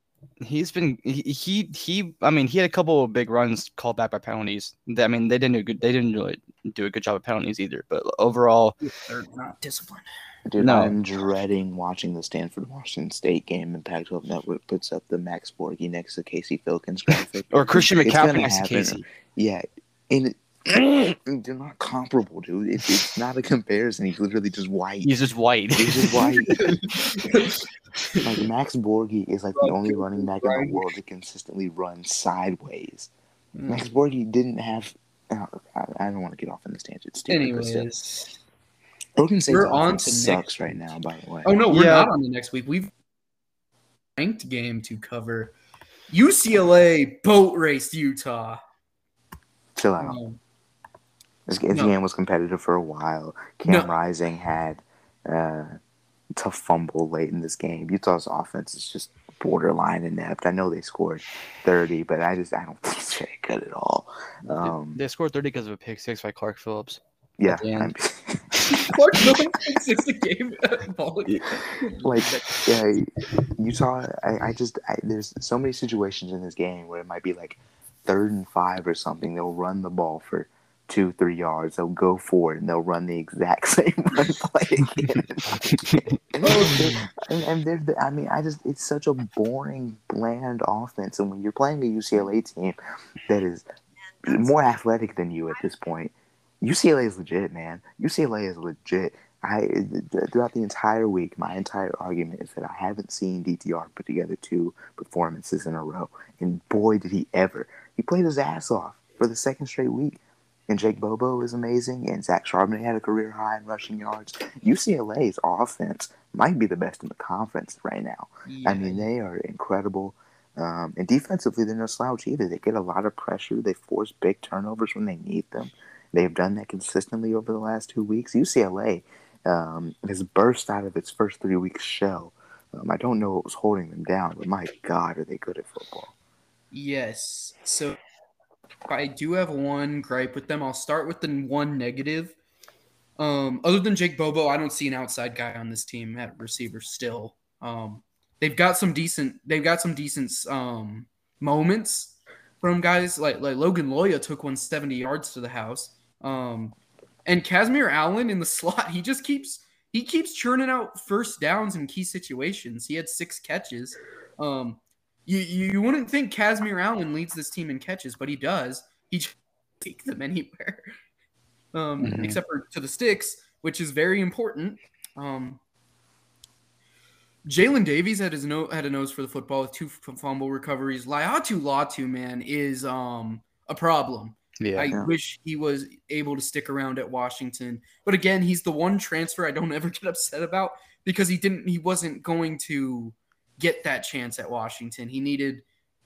he's been he, he he I mean he had a couple of big runs called back by penalties. I mean they didn't do good they didn't really do a good job of penalties either. But overall, They're not disciplined. Dude, No. I'm dreading watching the Stanford Washington State game and Pac-12 Network puts up the Max Borghi next to Casey Filkins graphic. or Christian It's McCaffrey gonna next to happen. Casey. yeah, and it, they're not comparable, dude. It's, it's not a comparison. He's literally just white. He's just white. He's just white. like Max Borghi is like the only running back in the world that consistently runs sideways. Max Borghi didn't have. oh, I, I don't want to get off on this tangent. Stupid, but still. Anyways, Oregon State's We're on to sucks next right now. By the way, oh no, we're Yeah. not on the next week. We've ranked game to cover. UCLA boat race Utah. chill out. Um, This, this No. game was competitive for a while. Cam No. Rising had uh, to fumble late in this game. Utah's offense is just borderline inept. I know they scored 30, but I just I don't think it's very good at all. Um, they scored 30 because of a pick six by Clark Phillips. yeah, the. Clark Miller six a game. Ball- like yeah, Utah. I, I just I, there's so many situations in this game where it might be like third and five or something. They'll run the ball for two, three yards. They'll go for it and they'll run the exact same run play again. and, and they're the, I mean, I just it's such a boring, bland offense. And when you're playing a UCLA team that is more athletic than you at this point, UCLA is legit, man. UCLA is legit. I throughout the entire week, my entire argument is that I haven't seen DTR put together two performances in a row, and boy, did he ever! He played his ass off for the second straight week. And Jake Bobo is amazing, and Zach Charbonnet had a career high in rushing yards. UCLA's offense might be the best in the conference right now. I mean, they are incredible. Um, and defensively, they're no slouch either. They get a lot of pressure. They force big turnovers when they need them. They've done that consistently over the last two weeks. UCLA um, has burst out of its first three weeks shell. Um, I don't know what was holding them down, but my God, are they good at football? Yes. So I do have one gripe with them. I'll start with the one negative. Um, other than Jake Bobo, I don't see an outside guy on this team at receiver still. Um, they've got some decent they've got some decent um moments from guys like like Logan Loya took 170 yards to the house. Um, and Kazmeir Allen in the slot, he just keeps he keeps churning out first downs in key situations. He had six catches. Um, you you wouldn't think Kazmeir Allen leads this team in catches, but he does. He just take them anywhere, um, Mhm. except for to the sticks, which is very important. Um, Jalen Davies had his no had a nose for the football with two f- fumble recoveries. Laiatu Latu man is um a problem. Yeah. I Yeah. wish he was able to stick around at Washington. But again, he's the one transfer I don't ever get upset about because he didn't he wasn't going to get that chance at Washington. He needed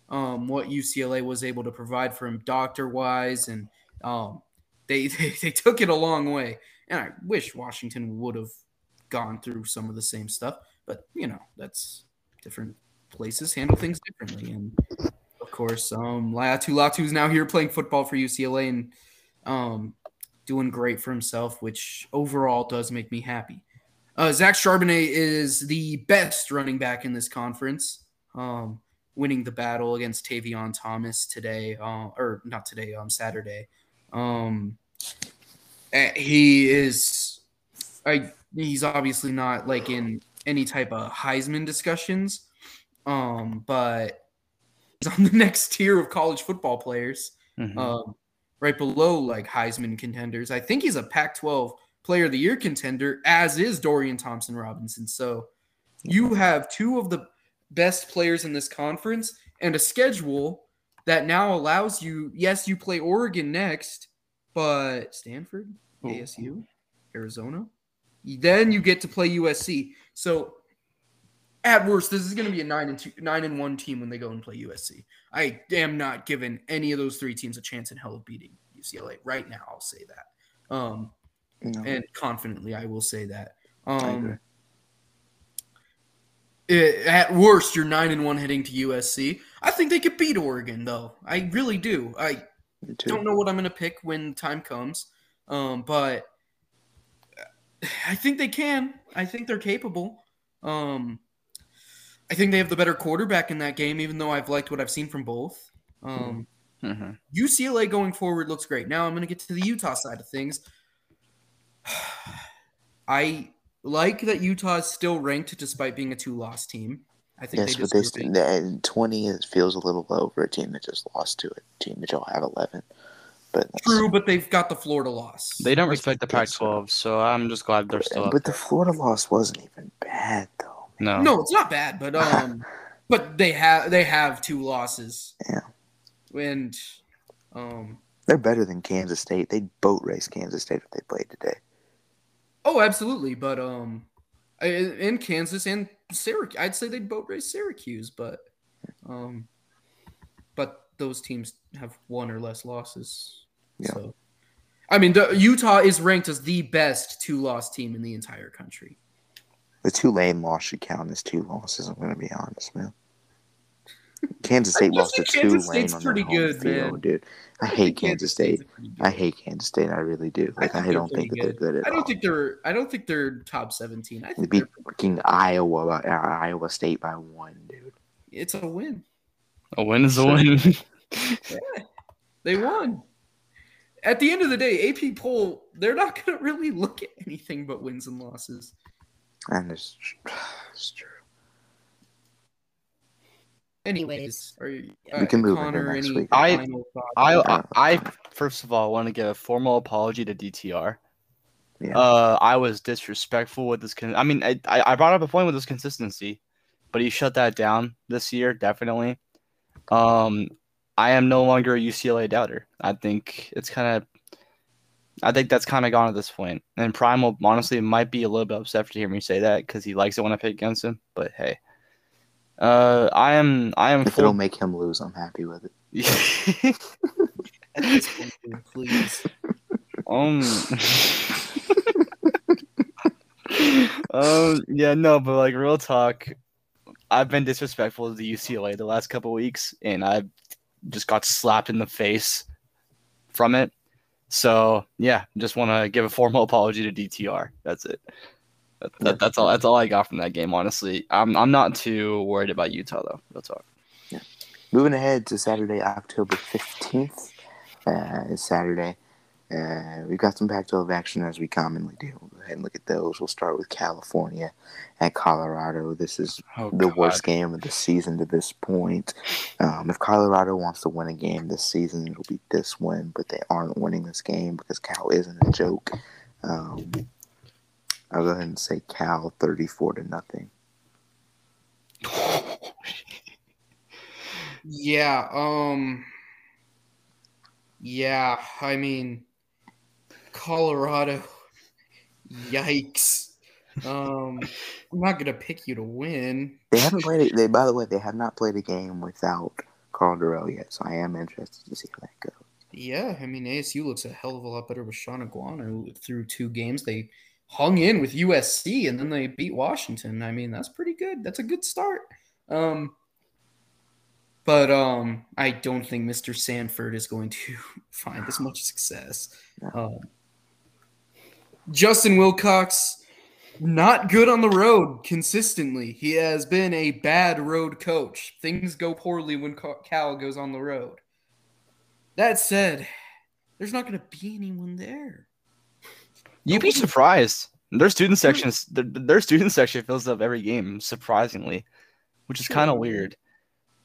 um, what UCLA was able to provide for him doctor wise and um, they, they they took it a long way. And I wish Washington would have gone through some of the same stuff, but you know, that's different places handle things differently and of course. Um, Latu Latu is now here playing football for UCLA and um, doing great for himself, which overall does make me happy. Uh, Zach Charbonnet is the best running back in this conference, um, winning the battle against Tavion Thomas today, uh, or not today, um, Saturday. Um, eh, he is, I he's obviously not like in any type of Heisman discussions, um, but he's on the next tier of college football players, Mhm. um, right below like Heisman contenders. I think he's a Pac-12 Player of the Year contender, as is Dorian Thompson Robinson. So you have two of the best players in this conference and a schedule that now allows you. Yes, you play Oregon next, but Stanford. ASU, Arizona. Then you get to play USC. So at worst, this is going to be a nine and two, nine and one team when they go and play USC. I am not giving any of those three teams a chance in hell of beating UCLA right now. I'll say that, um, No, and confidently, I will say that. Um, eh, at worst, you're nine and one heading to USC. I think they could beat Oregon, though. I really do. I don't know what I'm going to pick when time comes, um, but I think they can. I think they're capable. Um, I think they have the better quarterback in that game, even though I've liked what I've seen from both. Um, Mhm. UCLA going forward looks great. Now I'm going to get to the Utah side of things. I like that Utah is still ranked despite being a two-loss team. I think Yes, they but they deserve st- it. twenty is, feels a little low for a team that just lost to a team that y'all have eleven. But True, but they've got the Florida loss. They don't respect the. Pac-12, so I'm just glad they're still up. but the Florida loss wasn't even bad though. No. No, it's not bad, but um, but they have they have two losses. Yeah. and um, They're better than Kansas State. They'd boat race Kansas State if they played today. Oh, absolutely, but um, in Kansas and Syracuse, I'd say they'd boat race Syracuse, but um, but those teams have one or less losses. Yeah. So, I mean, Utah is ranked as the best two-loss team in the entire country. The Tulane loss should count as two losses. I'm going to be honest, man. Kansas State lost to think Kansas Tulane State's on pretty good, field, man. dude. I, think hate Kansas State. State's pretty good. I hate Kansas State. I really do. Like I, think don't think that pretty they're good at I don't think they're. I don't think they're top seventeen. I think beat they're, freaking Iowa, by- uh, Iowa State by one, dude. it's a win. A win is a Sure. win. They won. At the end of the day, AP poll, they're not going to really look at anything but wins and losses. And it's, it's true. Anyways, are you, uh, We can move into Connor, next week. I- I, I, I first of all want to give a formal apology to DTR. Yeah. Uh, I was disrespectful with this. Con- I mean, I, I I brought up a point with this consistency, but he shut that down this year, definitely. Um, I am no longer a UCLA doubter. I think it's kind of, I think that's kind of gone at this point. And Prime will honestly might be a little bit upset to hear me say that because he likes it when I pick against him. But hey, uh, I am I am If it'll make him lose, I'm happy with it. At this point, dude, please. Um. um. Yeah. No. But like real talk, I've been disrespectful to the UCLA the last couple weeks, and I just got slapped in the face from it. So yeah, just want to give a formal apology to DTR. That's it. That, that, that's all. That's all I got from that game. Honestly, I'm I'm not too worried about Utah though. Real talk. Moving ahead to Saturday, October 15th. Uh, it's Saturday. Uh, we've got some Pac-12 action as we commonly do. We'll go ahead and look at those. We'll start with California at Colorado. This is Oh, the God. worst game of the season to this point. Um, if Colorado wants to win a game this season, it'll be this one, but they aren't winning this game because Cal isn't a joke. Um, I'll go ahead and say Cal 34 to nothing. Yeah. Um. Yeah, I mean, Colorado. Yikes. Um, I'm not gonna pick you to win. They haven't played it. They, by the way, they have not played a game without Karl Dorrell yet, so I am interested to see how that goes. Yeah, I mean ASU looks a hell of a lot better with Shaun Aguano through two games. They hung in with USC and then they beat Washington. I mean, that's pretty good. That's a good start. Um, but um, I don't think Mr. Sanford is going to find as much success. Um, Justin Wilcox, not good on the road consistently. He has been a bad road coach. Things go poorly when Cal goes on the road. That said, there's not going to be anyone there. You'd be surprised. Their student sections, their, their student section fills up every game, surprisingly, which is kind of weird.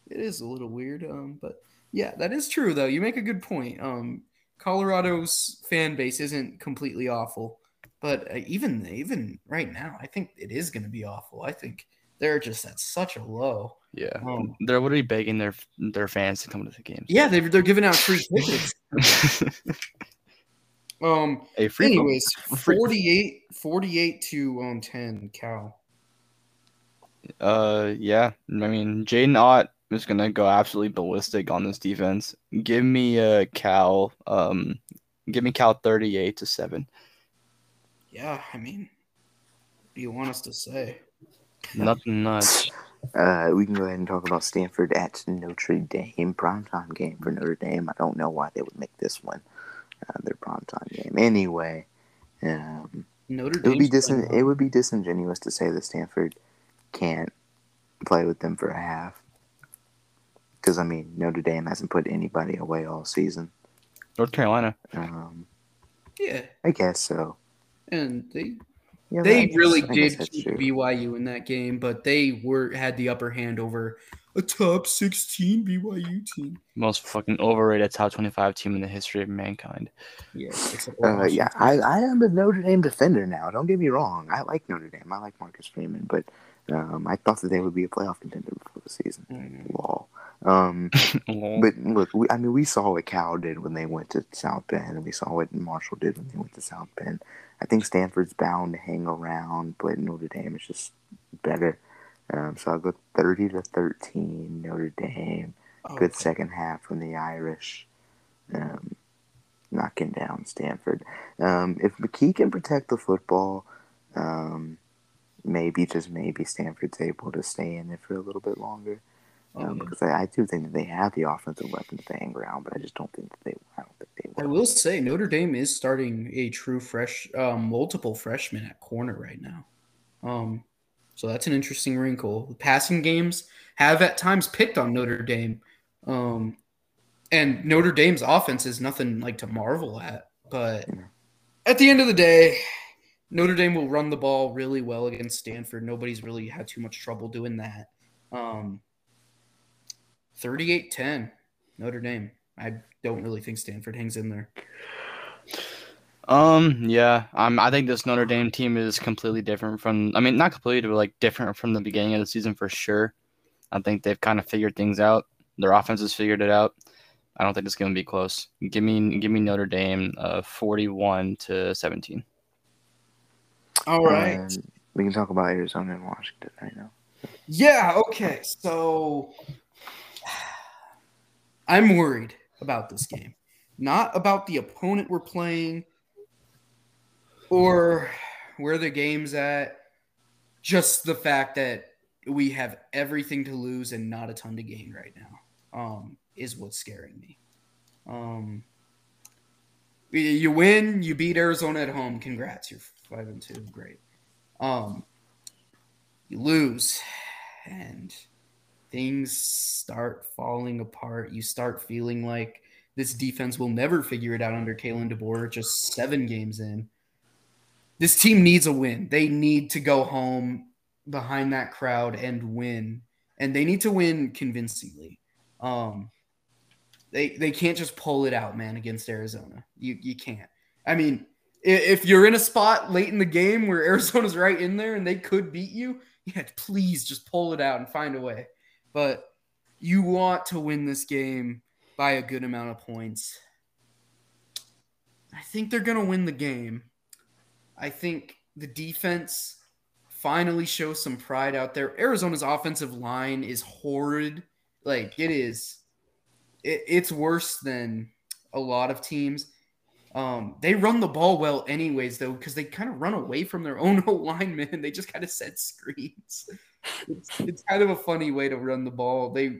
It is a little weird, um, but yeah, that is true though. You make a good point. Um, Colorado's fan base isn't completely awful, but uh, even even right now, I think it is going to be awful. I think they're just at such a low. Yeah, um, they're literally begging their their fans to come to the games. Yeah, they're they're giving out free tickets. um. A free anyways, free. 48, 48 to um ten Cal. Uh, yeah. I mean, Jaydn Ott is gonna go absolutely ballistic on this defense. Give me a uh, Cal. Um, give me Cal thirty-eight to seven. Yeah, I mean, what do you want us to say? Nothing much. Uh, we can go ahead and talk about Stanford at Notre Dame. Primetime game for Notre Dame. I don't know why they would make this one uh, their primetime game. Anyway, um, Notre Dame. It would be disin- It would be disingenuous to say that Stanford can't play with them for a half. Because I mean, Notre Dame hasn't put anybody away all season. North Carolina. Um, yeah, I guess so. And they yeah, they really did keep BYU in that game, but they were had the upper hand over a top 16 BYU team. Most fucking overrated top 25 team in the history of mankind. Yeah, uh, yeah. I, I am a Notre Dame defender now. Don't get me wrong. I like Notre Dame. I like Marcus Freeman, but um, I thought that they would be a playoff contender before the season. Mm. Um, but look, we, I mean, we saw what Cal did when they went to South Bend, and we saw what Marshall did when they went to South Bend. I think Stanford's bound to hang around, but Notre Dame is just better. Um, so I'll go 30 to 13, Notre Dame. Oh, Good okay. second half from the Irish. Um, knocking down Stanford. Um, if McKee can protect the football, um, maybe just maybe Stanford's able to stay in it for a little bit longer. Um, oh, because I, I, do think that they have the offensive weapons to hang around, but I just don't think that they. I don't think they. Will. I will say Notre Dame is starting a true fresh, um, multiple freshmen at corner right now. Um, so that's an interesting wrinkle. The passing games have at times picked on Notre Dame, um, and Notre Dame's offense is nothing like to marvel at. But at the end of the day, Notre Dame will run the ball really well against Stanford. Nobody's really had too much trouble doing that. Um, 38-10, Notre Dame. I don't really think Stanford hangs in there. Um, yeah, um, I think this Notre Dame team is completely different from. I mean, not completely, but like different from the beginning of the season for sure. I think they've kind of figured things out. Their offense has figured it out. I don't think it's going to be close. Give me, give me Notre Dame, uh, forty-one to seventeen. All right. Um, we can talk about Arizona and Washington right now. Yeah. Okay. So I'm worried about this game, not about the opponent we're playing or where the game's at. Just the fact that we have everything to lose and not a ton to gain right now um, is what's scaring me. Um, you win, you beat Arizona at home. Congrats, you're five and two. Great. Um, you lose, and things start falling apart. You start feeling like this defense will never figure it out under Kalen DeBoer. Just seven games in, this team needs a win. They need to go home behind that crowd and win, and they need to win convincingly. Um, they they can't just pull it out, man, against Arizona. You you can't. I mean, if you're in a spot late in the game where Arizona's right in there and they could beat you, yeah, please just pull it out and find a way. But you want to win this game by a good amount of points. I think they're gonna win the game. I think the defense finally shows some pride out there. Arizona's offensive line is horrid. Like it is, it, it's worse than a lot of teams. Um, they run the ball well, anyways, though, because they kind of run away from their own linemen. They just kind of set screens. It's, it's kind of a funny way to run the ball. They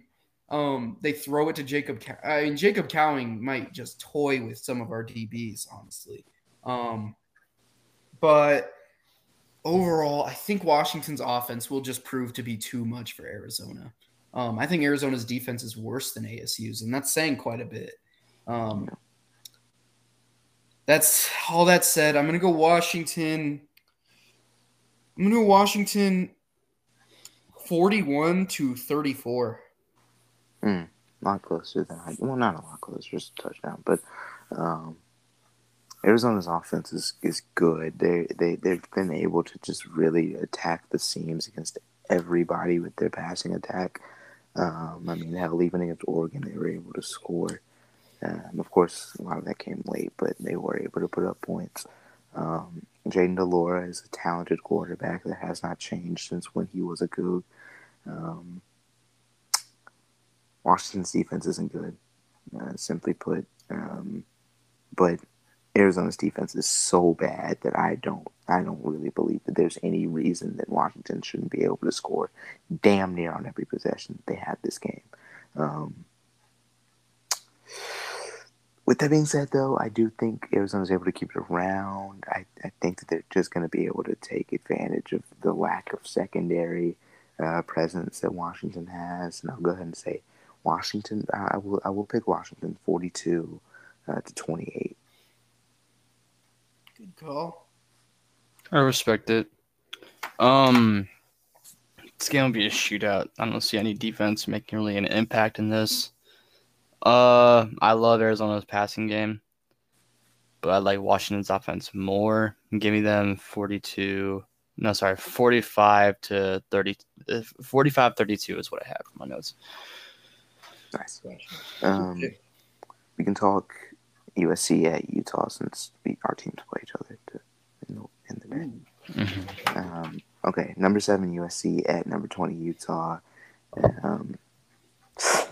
um, they throw it to Jacob. Cow- I mean, Jacob Cowing might just toy with some of our DBs, honestly. Um, but overall, I think Washington's offense will just prove to be too much for Arizona. Um, I think Arizona's defense is worse than ASU's, and that's saying quite a bit. Um, that's all that said. I'm gonna go Washington. I'm gonna go Washington, forty-one to thirty-four. Hmm. A lot closer than I. Well, not a lot closer, just a touchdown. But um, Arizona's offense is, is good. They they they've been able to just really attack the seams against everybody with their passing attack. Um, I mean, hell, even against Oregon, they were able to score. Um, of course, a lot of that came late, but they were able to put up points. Um, Jayden de Laura is a talented quarterback that has not changed since when he was a Coug. Um, Washington's defense isn't good, uh, simply put. Um, but Arizona's defense is so bad that I don't I don't really believe that there's any reason that Washington shouldn't be able to score damn near on every possession they had this game. Um, with that being said, though, I do think Arizona's able to keep it around. I, I think that they're just going to be able to take advantage of the lack of secondary uh, presence that Washington has, and I'll go ahead and say Washington. I will I will pick Washington forty two uh, to twenty eight. Good call. I respect it. Um, it's gonna be a shootout. I don't see any defense making really an impact in this. Uh, I love Arizona's passing game, but I like Washington's offense more. Give me them 42. No, sorry, 45 to 30. uh, 45 32 is what I have for my notes. Nice. Um, we can talk USC at Utah since we, our teams play each other to, in, the, in the day. Mhm. Um, okay, number seven USC at number twenty Utah. Um,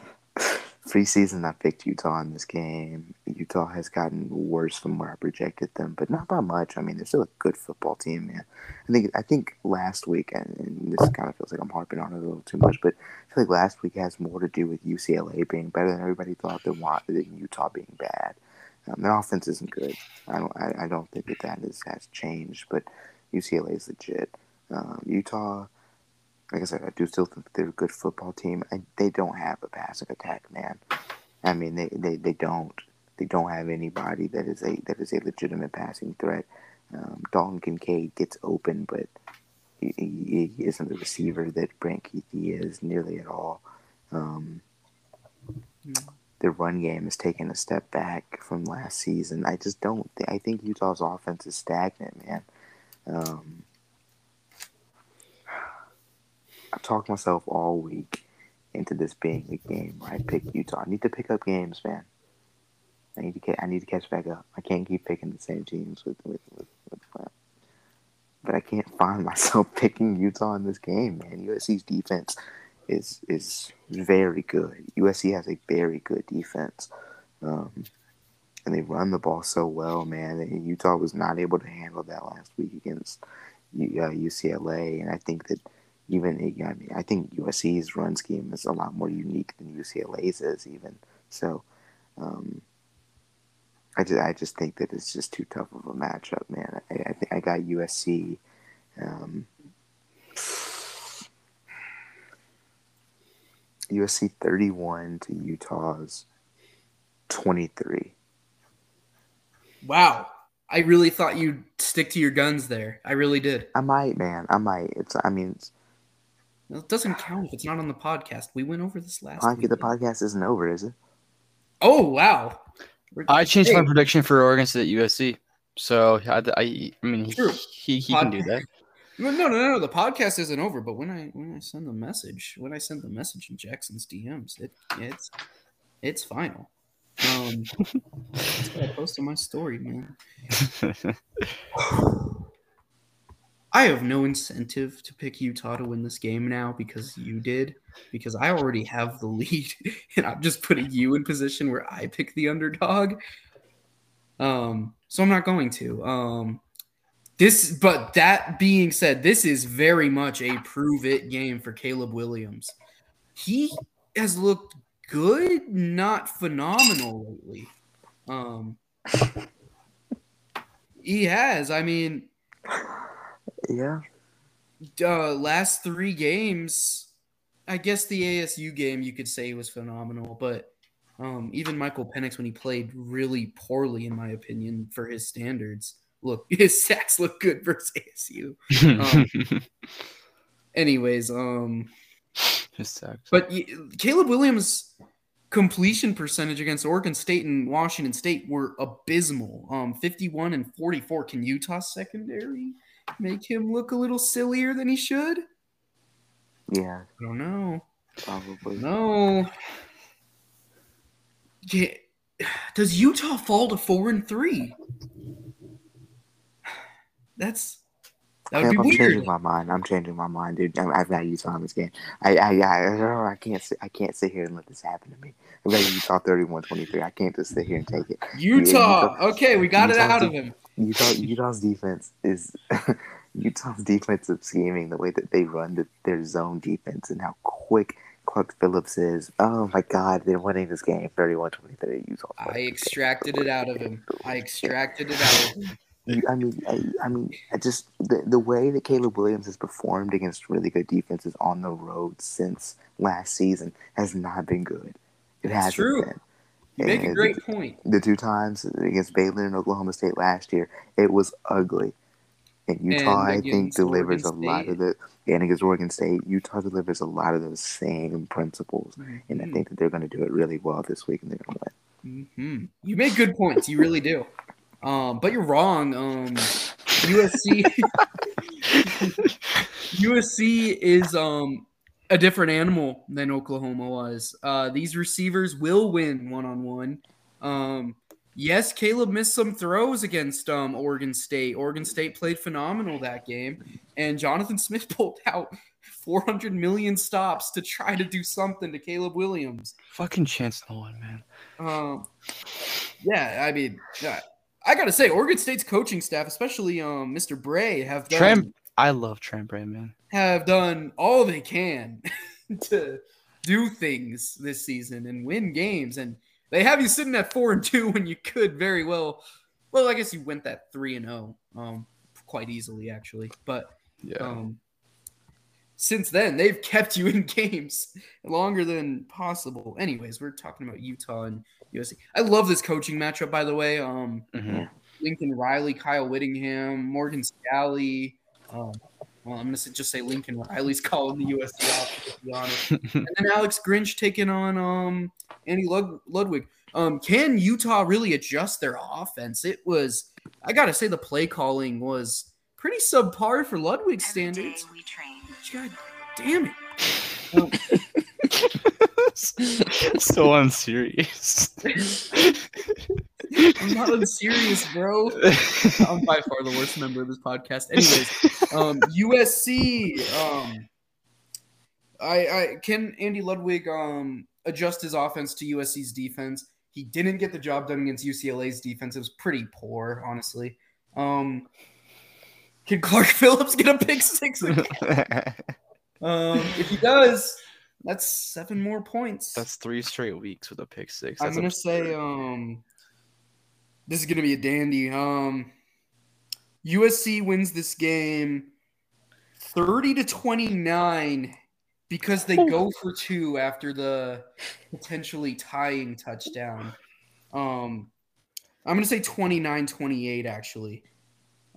preseason, I picked Utah in this game. Utah has gotten worse from where I projected them, but not by much. I mean, they're still a good football team, man. I think I think last week, and, and this kind of feels like I'm harping on it a little too much, but I feel like last week has more to do with UCLA being better than everybody thought than, than Utah being bad. Um, their offense isn't good. I don't. I, I don't think that that is, has changed, but UCLA is legit. Um, Utah, like I said, I do still think they're a good football team. And they don't have a passing attack, man. I mean, they, they, they don't. They don't have anybody that is a that is a legitimate passing threat. Um, Dalton Kincaid gets open, but he, he, he isn't the receiver that Brant Kuithe is nearly at all. Um, their run game has taken a step back from last season. I just don't. Think, I think Utah's offense is stagnant, man. Um, I've talked myself all week into this being a game where I pick Utah. I need to pick up games, man. I need to get. I need to catch back up. I can't keep picking the same teams with with with. with but I can't find myself picking Utah in this game, man. USC's defense is is very good. USC has a very good defense, um, and they run the ball so well, man. And Utah was not able to handle that last week against uh, UCLA, and I think that even I mean I think USC's run scheme is a lot more unique than UCLA's is even. So, um, I just I just think that it's just too tough of a matchup, man. I I, think I got USC. Um, USC 31 to Utah's 23. Wow. I really thought you'd stick to your guns there. I really did. I might, man. I might. It's. I mean, it's, It doesn't count if it's not on the podcast. We went over this last podcast, week. the podcast isn't over, is it? Oh wow. We're- I changed Hey, my prediction for Oregon State USC. So I, I, I mean, he, True. he, he can do that. No, no, no, no. The podcast isn't over. But when I when I send the message, when I send the message in Jackson's DMs, it it's it's final. Um, that's what I posted my story, man. I have no incentive to pick Utah to win this game now because you did, because I already have the lead, and I'm just putting you in position where I pick the underdog. Um, so I'm not going to. Um, this, but that being said, this is very much a prove it game for Caleb Williams. He has looked good, not phenomenal lately. Um, he has. I mean, Yeah. uh, last three games, I guess the ASU game you could say was phenomenal, but um, even Michael Penix when he played really poorly, in my opinion, for his standards. Look, his sacks look good versus ASU. Um, anyways, um, His sacks. but Caleb Williams' completion percentage against Oregon State and Washington State were abysmal. Um, 51 and 44. Can Utah secondary make him look a little sillier than he should? Yeah, I don't know. probably. No. Yeah. Does Utah fall to four and three? That's that would I'm, weird. changing my mind. I'm changing my mind, dude. I- I've got Utah in this game. I, I, I, I can't, sit, I can't sit here and let this happen to me. I've got Utah 31-23. I can't just sit here and take it. Utah. Utah- Okay, we got it out did- of him. Utah, Utah's defense is Utah's defensive scheming, the way that they run the, their zone defense, and how quick Clark Phillips is. Oh my God, they're winning this game 31-23. Utah. I extracted it out of him. I extracted it out of him. I mean, I, I mean, I just the the way that Caleb Williams has performed against really good defenses on the road since last season has not been good. It true. been. You make a And great point. The two times against Baylor and Oklahoma State last year, it was ugly. And Utah, I think, delivers a lot State. of the and against Oregon State, Utah delivers a lot of those same principles, and I think that they're going to do it really well this week, and they're going to win. hmm You make good points. You really do. Um, but you're wrong. Um, USC USC is um a different animal than Oklahoma was. Uh, these receivers will win one on one. Um, yes, Caleb missed some throws against um Oregon State. Oregon State played phenomenal that game, and Jonathan Smith pulled out 400 million stops to try to do something to Caleb Williams. Fucking chance no one, man. Um, yeah, I mean, yeah, I gotta say, Oregon State's coaching staff, especially um Mr. Bray, have done Trent, I love Trent Bray, man. have done all they can to do things this season and win games, and they have you sitting at four and two when you could very well. Well, I guess you went that three and zero, um, quite easily actually, but Yeah. um, since then they've kept you in games longer than possible. Anyways, we're talking about Utah and USC. I love this coaching matchup, by the way. Um, Mhm. Lincoln Riley, Kyle Whittingham, Morgan Scalley. Um, well, I'm gonna just say Lincoln Riley's calling the USC off, to be honest. and then Alex Grinch taking on um, Andy Lud- Ludwig. Um, can Utah really adjust their offense? It was, I gotta say, the play calling was pretty subpar for Ludwig's standards. We train. God damn it! So unserious. I'm not unserious, bro. I'm by far the worst member of this podcast. Anyways, um, USC. Um, I, I can Andy Ludwig um adjust his offense to USC's defense. He didn't get the job done against UCLA's defense. It was pretty poor, honestly. Um, can Clark Phillips get a pick six? again? um, if he does, that's seven more points. That's three straight weeks with a pick six. I'm gonna absurd. say um this is gonna be a dandy. Um USC wins this game 30 to 29 because they go for two after the potentially tying touchdown. Um I'm gonna say 29-28 actually.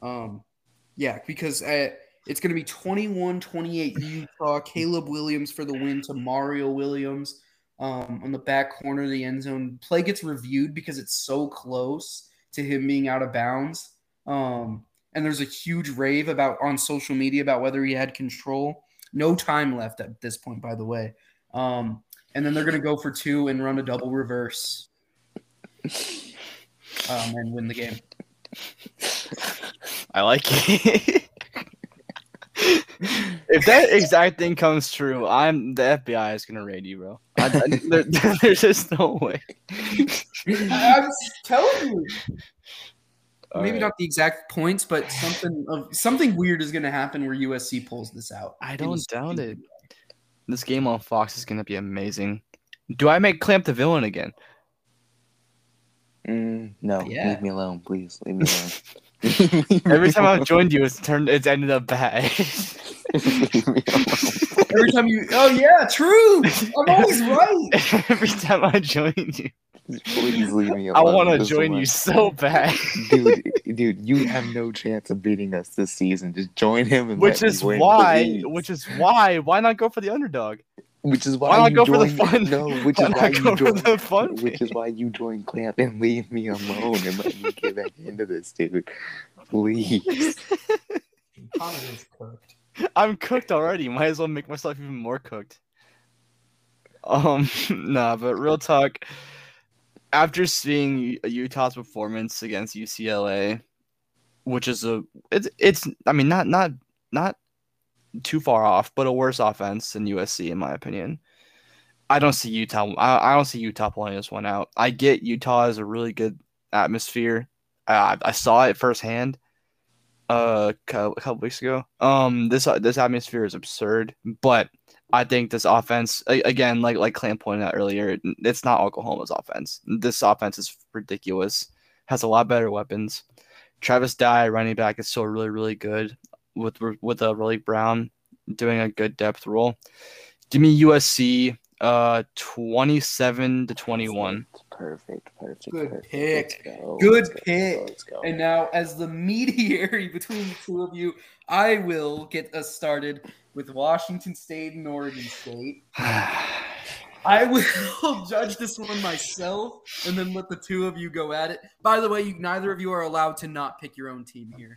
Um yeah, because uh, it's going to be 21 28 Utah. Caleb Williams for the win to Mario Williams um, on the back corner of the end zone. Play gets reviewed because it's so close to him being out of bounds. Um, and there's a huge rave about on social media about whether he had control. No time left at this point, by the way. Um, and then they're going to go for two and run a double reverse. um, and win the game. I like it. if that exact thing comes true, I'm the FBI is gonna raid you, bro. I, I, there, there's just no way. I, I'm telling you. All Maybe right. not the exact points, but something of something weird is going to happen where USC pulls this out. I don't a doubt stupid it. This game on Fox is gonna be amazing. Do I make Klamp the villain again? Mm, no, Yeah. leave me alone, please. Leave me alone. Every time I've joined you, it's turned. It's ended up bad. alone. Every time you, oh yeah, true. I'm always right. Every time I join you, Please leave me I want to join you so bad. dude. Dude, you have no chance of beating us this season. Just join him, and Which is win, why. please. Which is why. Why not go for the underdog? Which is why, Why not you go for the fun? No, which Why is not why go you for join. the fun Which is why you join Klamp and leave me alone and let me get back into this, dude. Please. Connor is cooked. I'm cooked already. Might as well make myself even more cooked. Um, nah, but real talk. After seeing Utah's performance against UCLA, which is a it's it's I mean not not not too far off, but a worse offense than USC in my opinion. I don't see Utah. I, I don't see Utah pulling this one out. I get Utah is a really good atmosphere. I, I saw it firsthand uh a couple weeks ago. Um, this this atmosphere is absurd, but I think this offense again, like like Klamp pointed out earlier, it's not Oklahoma's offense. This offense is ridiculous. Has a lot better weapons. Travis Dye, running back, is still really really good with with uh, Raleigh Brown doing a good depth role. Give me USC uh 27 to 21. Perfect, perfect, Good perfect. pick. Let's go. Good Let's go. pick. Let's go. And now, as the mediary between the two of you, I will get us started with Washington State and Oregon State. I will judge this one myself and then let the two of you go at it. By the way, you, neither of you are allowed to not pick your own team here.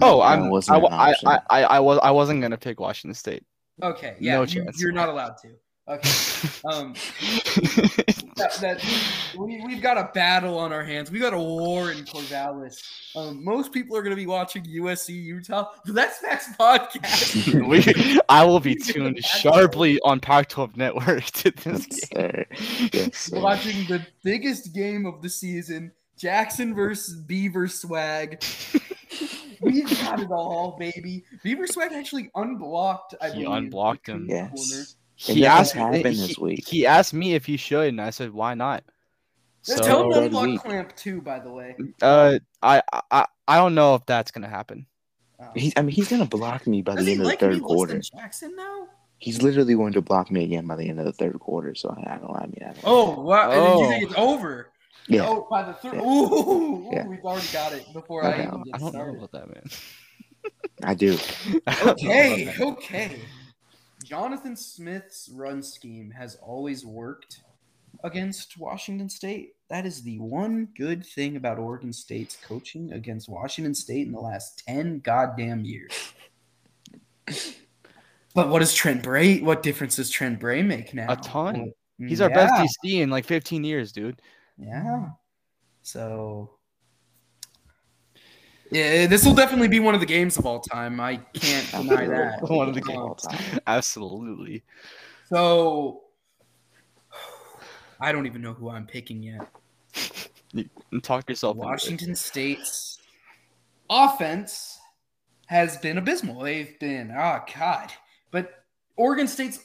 Oh, I'm wasn't I, I. I, I, I was I wasn't gonna pick Washington State. Okay, yeah, No you, chance. you're not allowed to. Okay, um, that, that we, we've got a battle on our hands. We got a war in Corvallis. Um, most people are going to be watching USC Utah. That's next podcast. we, I will be tuned sharply on Pac-12 Network to this Yes, game. sir. Yes, sir. watching the biggest game of the season: Jackson versus Beaver Swag. We've got it all, baby. Beaver Swag actually unblocked. I He believe, unblocked the him. corner. Yes. He asked doesn't me. He, this week. he asked me if he should, and I said, "Why not?" Yeah, So, Tell him to Third unblock week. Klamp too. By the way. uh, I, I, I don't know if that's gonna happen. Um, He, I mean, he's gonna block me by Does the end of the like me third quarter. Jackson now? He's literally going to block me again by the end of the third quarter. So I, I don't. I mean, I don't. Oh, wow. And then Oh. you think it's over. Yeah. Oh, by the third. Yeah. Ooh, ooh, Yeah. we've already got it before Okay. I I even don't, get I don't know about that, man. I do. I don't know Okay, okay. Jonathan Smith's run scheme has always worked against Washington State. That is the one good thing about Oregon State's coaching against Washington State in the last 10 goddamn years. But what does Trent Bray? What difference does Trent Bray make now? A ton. Well, He's our best DC in like 15 years, dude. Yeah. So yeah, this will definitely be one of the games of all time. I can't deny that. One of the um, games Of all time. Absolutely. So I don't even know who I'm picking yet. Talk yourself. Washington State's offense has been abysmal. They've been oh god, but Oregon State's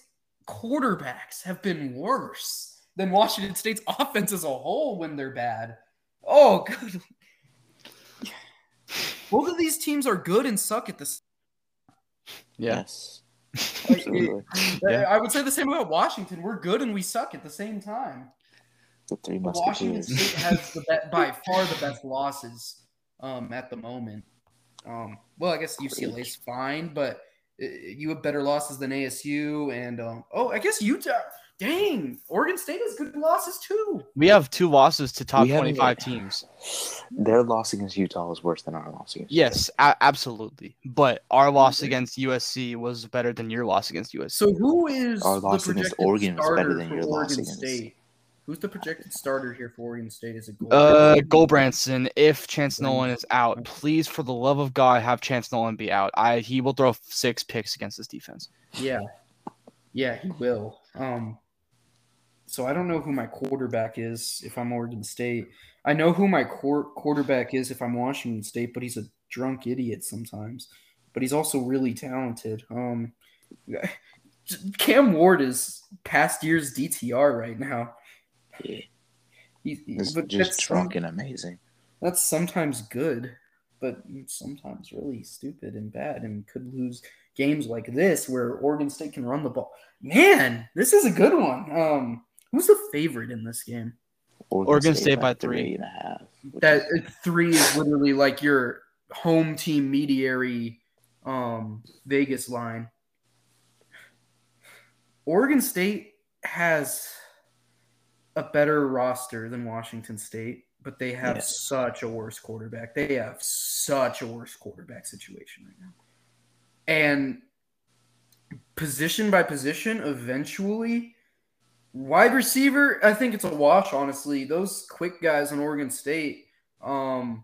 quarterbacks have been worse than Washington State's offense as a whole when they're bad. Oh good. Both of these teams are good and suck at this. Yeah. Yes. Like, Absolutely. Yeah. I would say the same about Washington. We're good and we suck at the same time. The three Washington. State has the be- by far the best losses um, at the moment. Um, well, I guess UCLA's fine, but uh, you have better losses than ASU and um, oh, I guess Utah. Dang, Oregon State has good losses too. We have two losses to top We 25 teams. Their loss against Utah was worse than our loss against. Yes, a- absolutely. But our loss against USC was better than your loss against USC. So who is Our the loss against Oregon was better than for your loss Oregon against- State? Who's the projected starter here for Oregon State? Is it Gold? Uh, Gulbranson, if Chance Nolan is out, please, for the love of God, have Chance Nolan be out. I he will throw six picks against this defense. Yeah, yeah, he will. Um, so I don't know who my quarterback is if I'm Oregon State. I know who my quar- quarterback is if I'm Washington State, but he's a drunk idiot sometimes. But he's also really talented. Um, Cam Ward is past year's DTR right now. Yeah, He, it's but just drunk and amazing. that's sometimes good, but sometimes really stupid and bad, and could lose games like this where Oregon State can run the ball. Man, this is a good one. Um, who's the favorite in this game? Oregon State by three. and a half. which That is- three is literally like your home team mediary um, Vegas line. Oregon State has a better roster than Washington State, but they have Yes. such a worse quarterback. They have such a worse quarterback situation right now. And position by position, eventually, wide receiver, I think it's a wash, honestly. Those quick guys in Oregon State, um,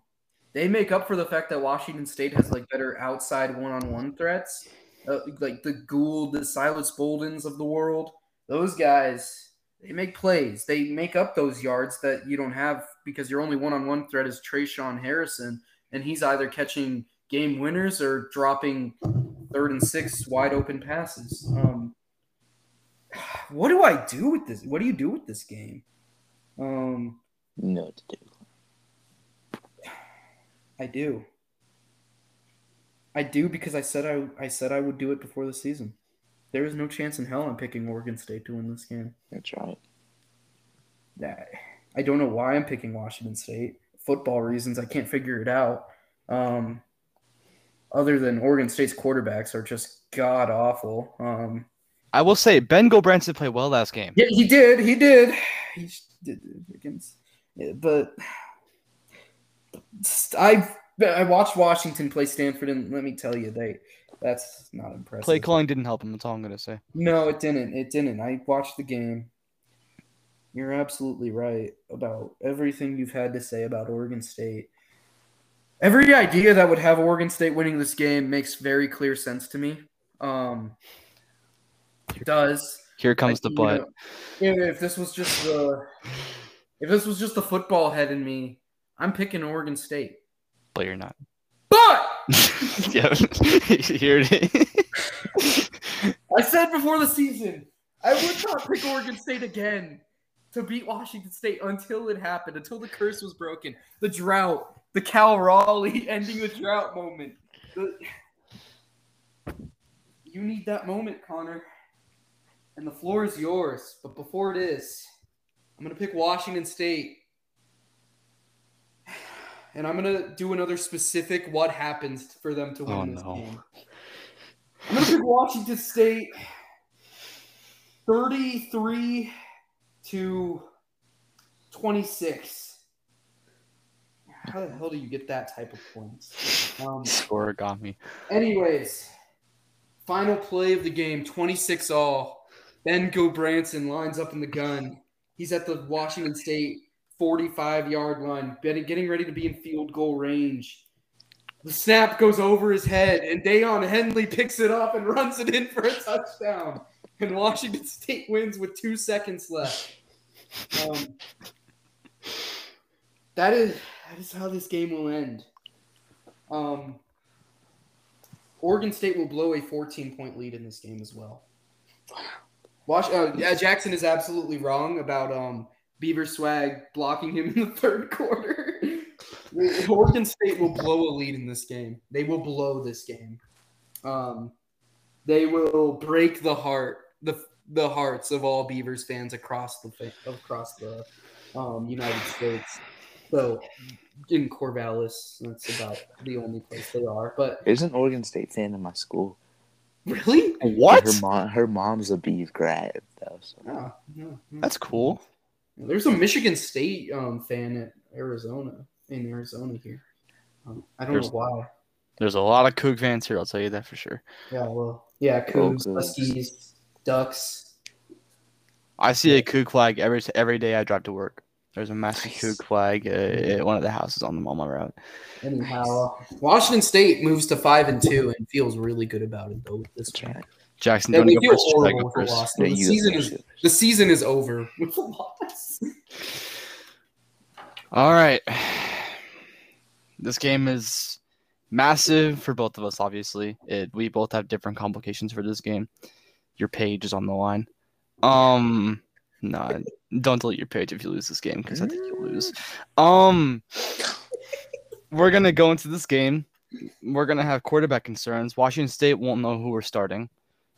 they make up for the fact that Washington State has like better outside one-on-one threats, uh, like the Gould, the Silas Boldens of the world. Those guys, they make plays. They make up those yards that you don't have because your only one-on-one threat is Tre'Shaun Harrison, and he's either catching game winners or dropping third and six wide open passes. Um, what do I do with this? What do you do with this game? Um, no to do. I do. I do because I said I I said I would do it before the season. There is no chance in hell I'm picking Oregon State to win this game. That's right. That I don't know why I'm picking Washington State. Football reasons, I can't figure it out. Um, other than Oregon State's quarterbacks are just god awful. Um, I will say Ben Gulbranson played well last game. Yeah, he did. He did. He did against, yeah, but I I watched Washington play Stanford, and let me tell you, they that's not impressive. Play calling didn't help him. That's all I'm gonna say. No, it didn't. It didn't. I watched the game. You're absolutely right about everything you've had to say about Oregon State. Every idea that would have Oregon State winning this game makes very clear sense to me. Um, does. Here comes the Like, you butt. know, if, if this was just the if this was just the football head in me, I'm picking Oregon State. But you're not. But yeah, here it is. I said before the season, I would not pick Oregon State again to beat Washington State until it happened, until the curse was broken. The drought, the Cal Raleigh ending the drought moment. The- You need that moment, Connor. And the floor is yours. But before it is, I'm going to pick Washington State. And I'm going to do another specific what happens for them to win Oh, this no. game. I'm going to pick Washington State 33 to 26. How the hell do you get that type of points? Um, me. anyways, final play of the game 26 all. Ben Gulbranson lines up in the gun. He's at the Washington State 45 yard line, getting getting ready to be in field goal range. The snap goes over his head, and Daiyan Henley picks it up and runs it in for a touchdown. And Washington State wins with two seconds left. Um, that is that is how this game will end. Um, Oregon State will blow a 14 point lead in this game as well. Wash, uh, yeah, Jackson is absolutely wrong about um, Beaver Swag blocking him in the third quarter. Oregon State will blow a lead in this game. They will blow this game. Um, they will break the heart the the hearts of all Beavers fans across the across the um, United States. So in Corvallis, that's about the only place they are. But There's an Oregon State fan in my school. Really, What? Her mom, her mom's a Beeve grad though. So. Oh, no, no. That's cool. There's a Michigan State um, fan at Arizona in Arizona here. Um, I don't There's- know why. There's a lot of Coug fans here. I'll tell you that for sure. Yeah, well, yeah, Go Cougs, Cougs. Huskies, Ducks. I see a Coug flag every every day I drive to work. There's a massive Nice. Coug flag uh, at one of the houses on the Mama route. Anyhow, Washington State moves to five and two and feels really good about it though. This That's right. Jackson, Yeah, don't we feel. Horrible with the first? loss. Yeah, The season is the season is over with the loss. All right. This game is massive for both of us, obviously. It, we both have different complications for this game. Your page is on the line. Um, no, don't delete your page if you lose this game because I think you'll lose. Um, we're gonna go into this game. We're gonna have quarterback concerns. Washington State won't know who we're starting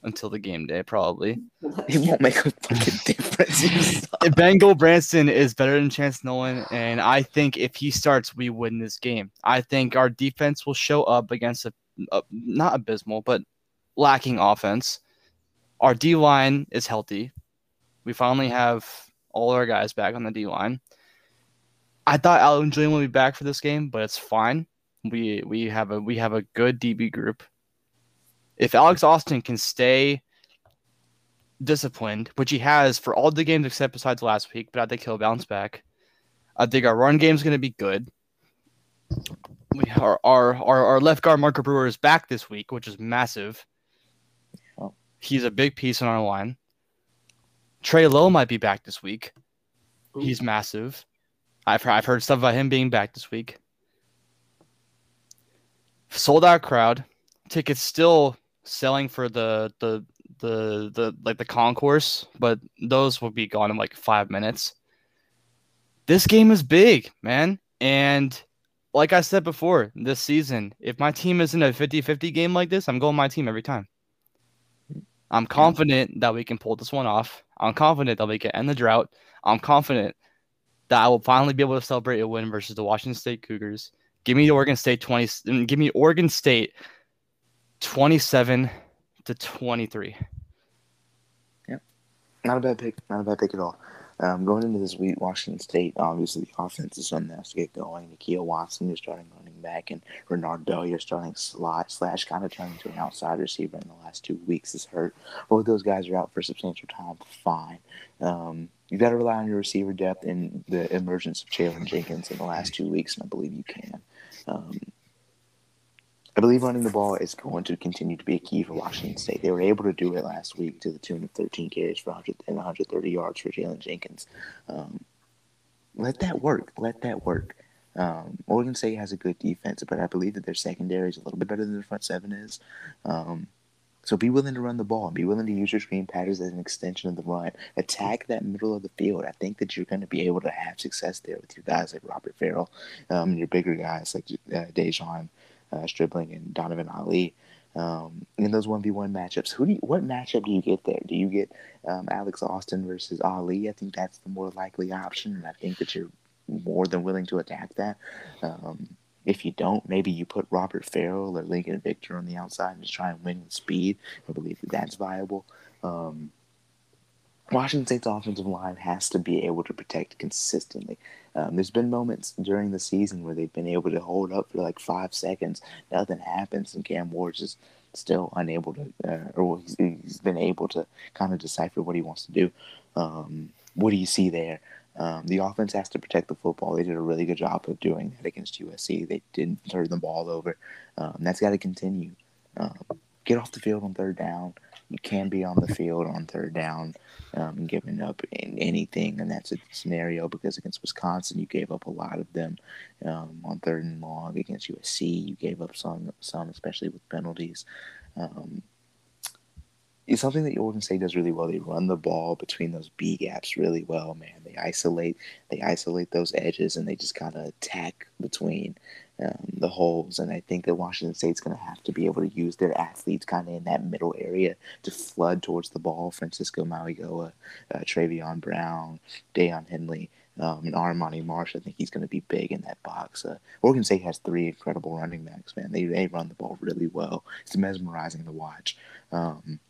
until the game day, probably. It won't make a fucking difference. Ben Gulbranson is better than Chance Nolan, and I think if he starts, we win this game. I think our defense will show up against a, a not abysmal, but lacking offense. Our D line is healthy. We finally have all our guys back on the D line. I thought Alan Julian would be back for this game, but it's fine. We we have a we have a good DB group. If Alex Austin can stay disciplined, which he has for all the games except besides last week, but I think he'll bounce back. I think our run game is going to be good. We our, our our our left guard Marco Brewer is back this week, which is massive. Oh. He's a big piece on our line. Trey Lowe might be back this week. He's massive. I've heard, I've heard stuff about him being back this week. Sold out crowd. Tickets still selling for the the the the like the concourse, but those will be gone in like five minutes. This game is big, man. And like I said before, this season, if my team is in a 50-50 game like this, I'm going my team every time. I'm confident that we can pull this one off. I'm confident that we can end the drought. I'm confident that I will finally be able to celebrate a win versus the Washington State Cougars. Give me Oregon State 20 mm, give me Oregon State 27 to 23. Yep. Not a bad pick. Not a bad pick at all. Um, going into this week, Washington State, obviously the offense is that has to get going. Nakia Watson, you're starting running back, and Renard Bell, you're starting slot slash kind of turning to an outside receiver in the last two weeks is hurt. Both those guys are out for substantial time. Fine. Um, you got to rely on your receiver depth and the emergence of Jaylen Jenkins in the last two weeks, and I believe you can. Um, I believe running the ball is going to continue to be a key for Washington State. They were able to do it last week to the tune of 13 carries for 100 and 130 yards for Jaylen Jenkins. Um, let that work. Let that work. Um, Oregon State has a good defense, but I believe that their secondary is a little bit better than their front seven is. Um, so be willing to run the ball. Be willing to use your screen patterns as an extension of the run. Attack that middle of the field. I think that you're going to be able to have success there with your guys like Robert Ferrel, um, and your bigger guys like uh, De'Zhaun uh, Stribling and Donovan Ollie. Um, in those one v one matchups, who do you, what matchup do you get there? Do you get um, Alex Austin versus Ollie? I think that's the more likely option, and I think that you're more than willing to attack that. Um, if you don't, maybe you put Robert Ferrel or Lincoln Victor on the outside and just try and win with speed. I believe that that's viable. Um, Washington State's offensive line has to be able to protect consistently. Um, there's been moments during the season where they've been able to hold up for like five seconds, nothing happens, and Cam Ward's just still unable to, uh, or he's, he's been able to kind of decipher what he wants to do. Um, what do you see there? Um, the offense has to protect the football. They did a really good job of doing that against USC. They didn't turn the ball over. Um, that's got to continue. Um, get off the field on third down. You can be on the field on third down um, and giving up in anything, and that's a scenario because against Wisconsin you gave up a lot of them um, on third and long. Against USC you gave up some, some especially with penalties. Um, it's something that Oregon State does really well. They run the ball between those B gaps really well, man. They isolate, they isolate those edges, and they just kind of attack between um, the holes. And I think that Washington State's going to have to be able to use their athletes kind of in that middle area to flood towards the ball. Francisco Mauigoa, uh, Travion Brown, Daiyan Henley. Um, and Armani Marsh, I think he's going to be big in that box. Uh, Oregon State has three incredible running backs, man. They they run the ball really well. It's mesmerizing to watch. Um,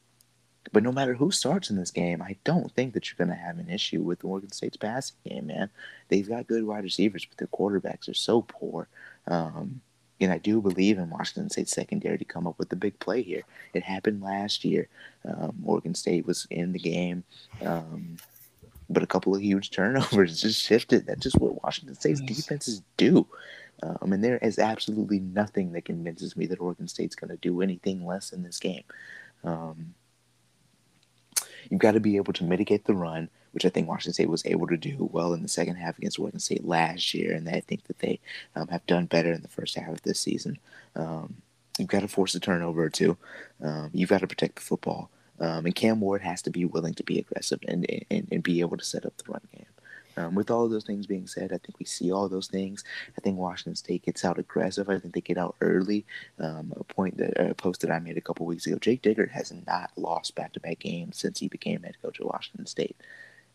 but no matter who starts in this game, I don't think that you're going to have an issue with Oregon State's passing game, man. They've got good wide receivers, but their quarterbacks are so poor. Um, and I do believe in Washington State's secondary to come up with the big play here. It happened last year. Um, Oregon State was in the game. Um, but a couple of huge turnovers just shifted. That's just what Washington State's Yes. defenses do. Um, and there is absolutely nothing that convinces me that Oregon State's going to do anything less in this game. Um, you've got to be able to mitigate the run, which I think Washington State was able to do well in the second half against Oregon State last year, and I think that they um, have done better in the first half of this season. Um, you've got to force a turnover or two. Um, you've got to protect the football. Um, and Cam Ward has to be willing to be aggressive and, and, and be able to set up the run game. Um, with all of those things being said, I think we see all those things. I think Washington State gets out aggressive. I think they get out early. Um, a point that a post that I made a couple weeks ago. Jake Dickert has not lost back-to-back games since he became head coach at Washington State.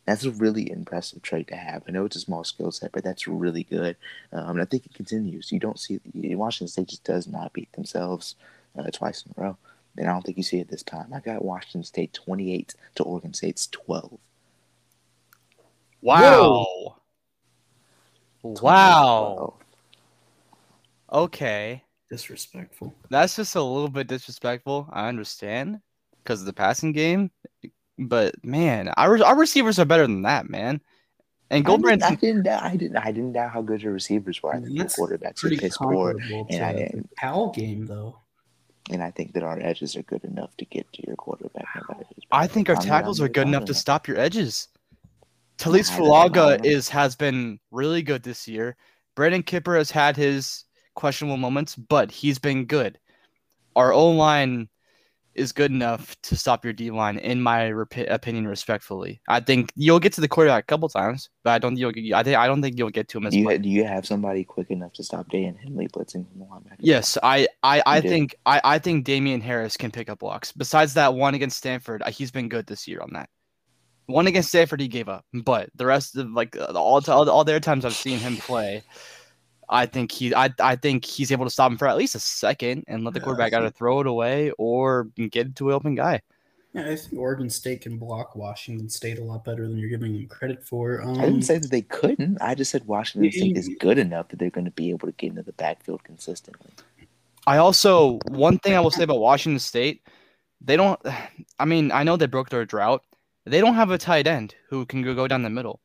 That's a really impressive trait to have. I know it's a small skill set, but that's really good. Um, and I think it continues. You don't see Washington State just does not beat themselves uh, twice in a row. And I don't think you see it this time. I got Washington State 28 to Oregon State's 12. Wow. Wow. Okay. Disrespectful. That's just a little bit disrespectful. I understand because of the passing game, but man, our our receivers are better than that, man. And I didn't, I didn't, doubt- I didn't, I didn't doubt how good your receivers were. I think your That's quarterbacks are Pretty piss poor, comparable and to I- the Powell game, though. and I think that our edges are good enough to get to your quarterback. no matter who's I think our I'm tackles I'm are good enough to stop your edges. Talise I don't know. Fuaga is has been really good this year. Brandon Kipper has had his questionable moments, but he's been good. Our O line is good enough to stop your D line, in my rep- opinion, respectfully. I think you'll get to the quarterback a couple times, but I don't. You'll, I think I don't think you'll get to him as Do you, much. do you have somebody quick enough to stop Daiyan Henley blitzing from the linebacker? Yes, I, I, I You do? think I, I think Damian Harris can pick up blocks. Besides that one against Stanford, uh, he's been good this year on that. One against Stanford, he gave up, but the rest of like uh, all all, all the other times I've seen him play, I think he I, I think he's able to stop him for at least a second and let the Yeah, I quarterback either think- throw it away or get it to an open guy. Yeah, I think Oregon State can block Washington State a lot better than you're giving them credit for. Um, I didn't say that they couldn't. I just said Washington State is good enough that they're going to be able to get into the backfield consistently. I also one thing I will say about Washington State, they don't. I mean, I know they broke their drought. They don't have a tight end who can go go down the middle.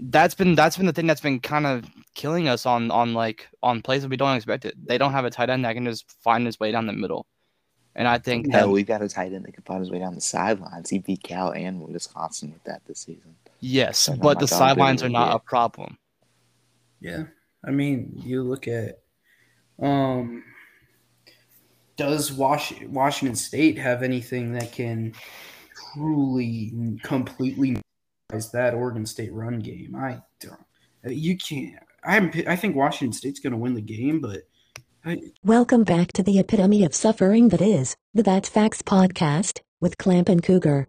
That's been that's been the thing that's been kind of killing us on on like on plays that we don't expect it. They don't have a tight end that can just find his way down the middle, and I think that we've got a tight end that can find his way down the sidelines. He beat Cal and Wisconsin with that this season. yes, I know but the sidelines are did it, not a problem. Yeah, I mean, you look at, um, does Wash- Washington State have anything that can truly, completely that Oregon State run game? I don't. Uh, you can't. I'm. I think Washington State's going to win the game, but I, Welcome back to the epitome of suffering that is the That's Facts podcast with Klamp and Cougar.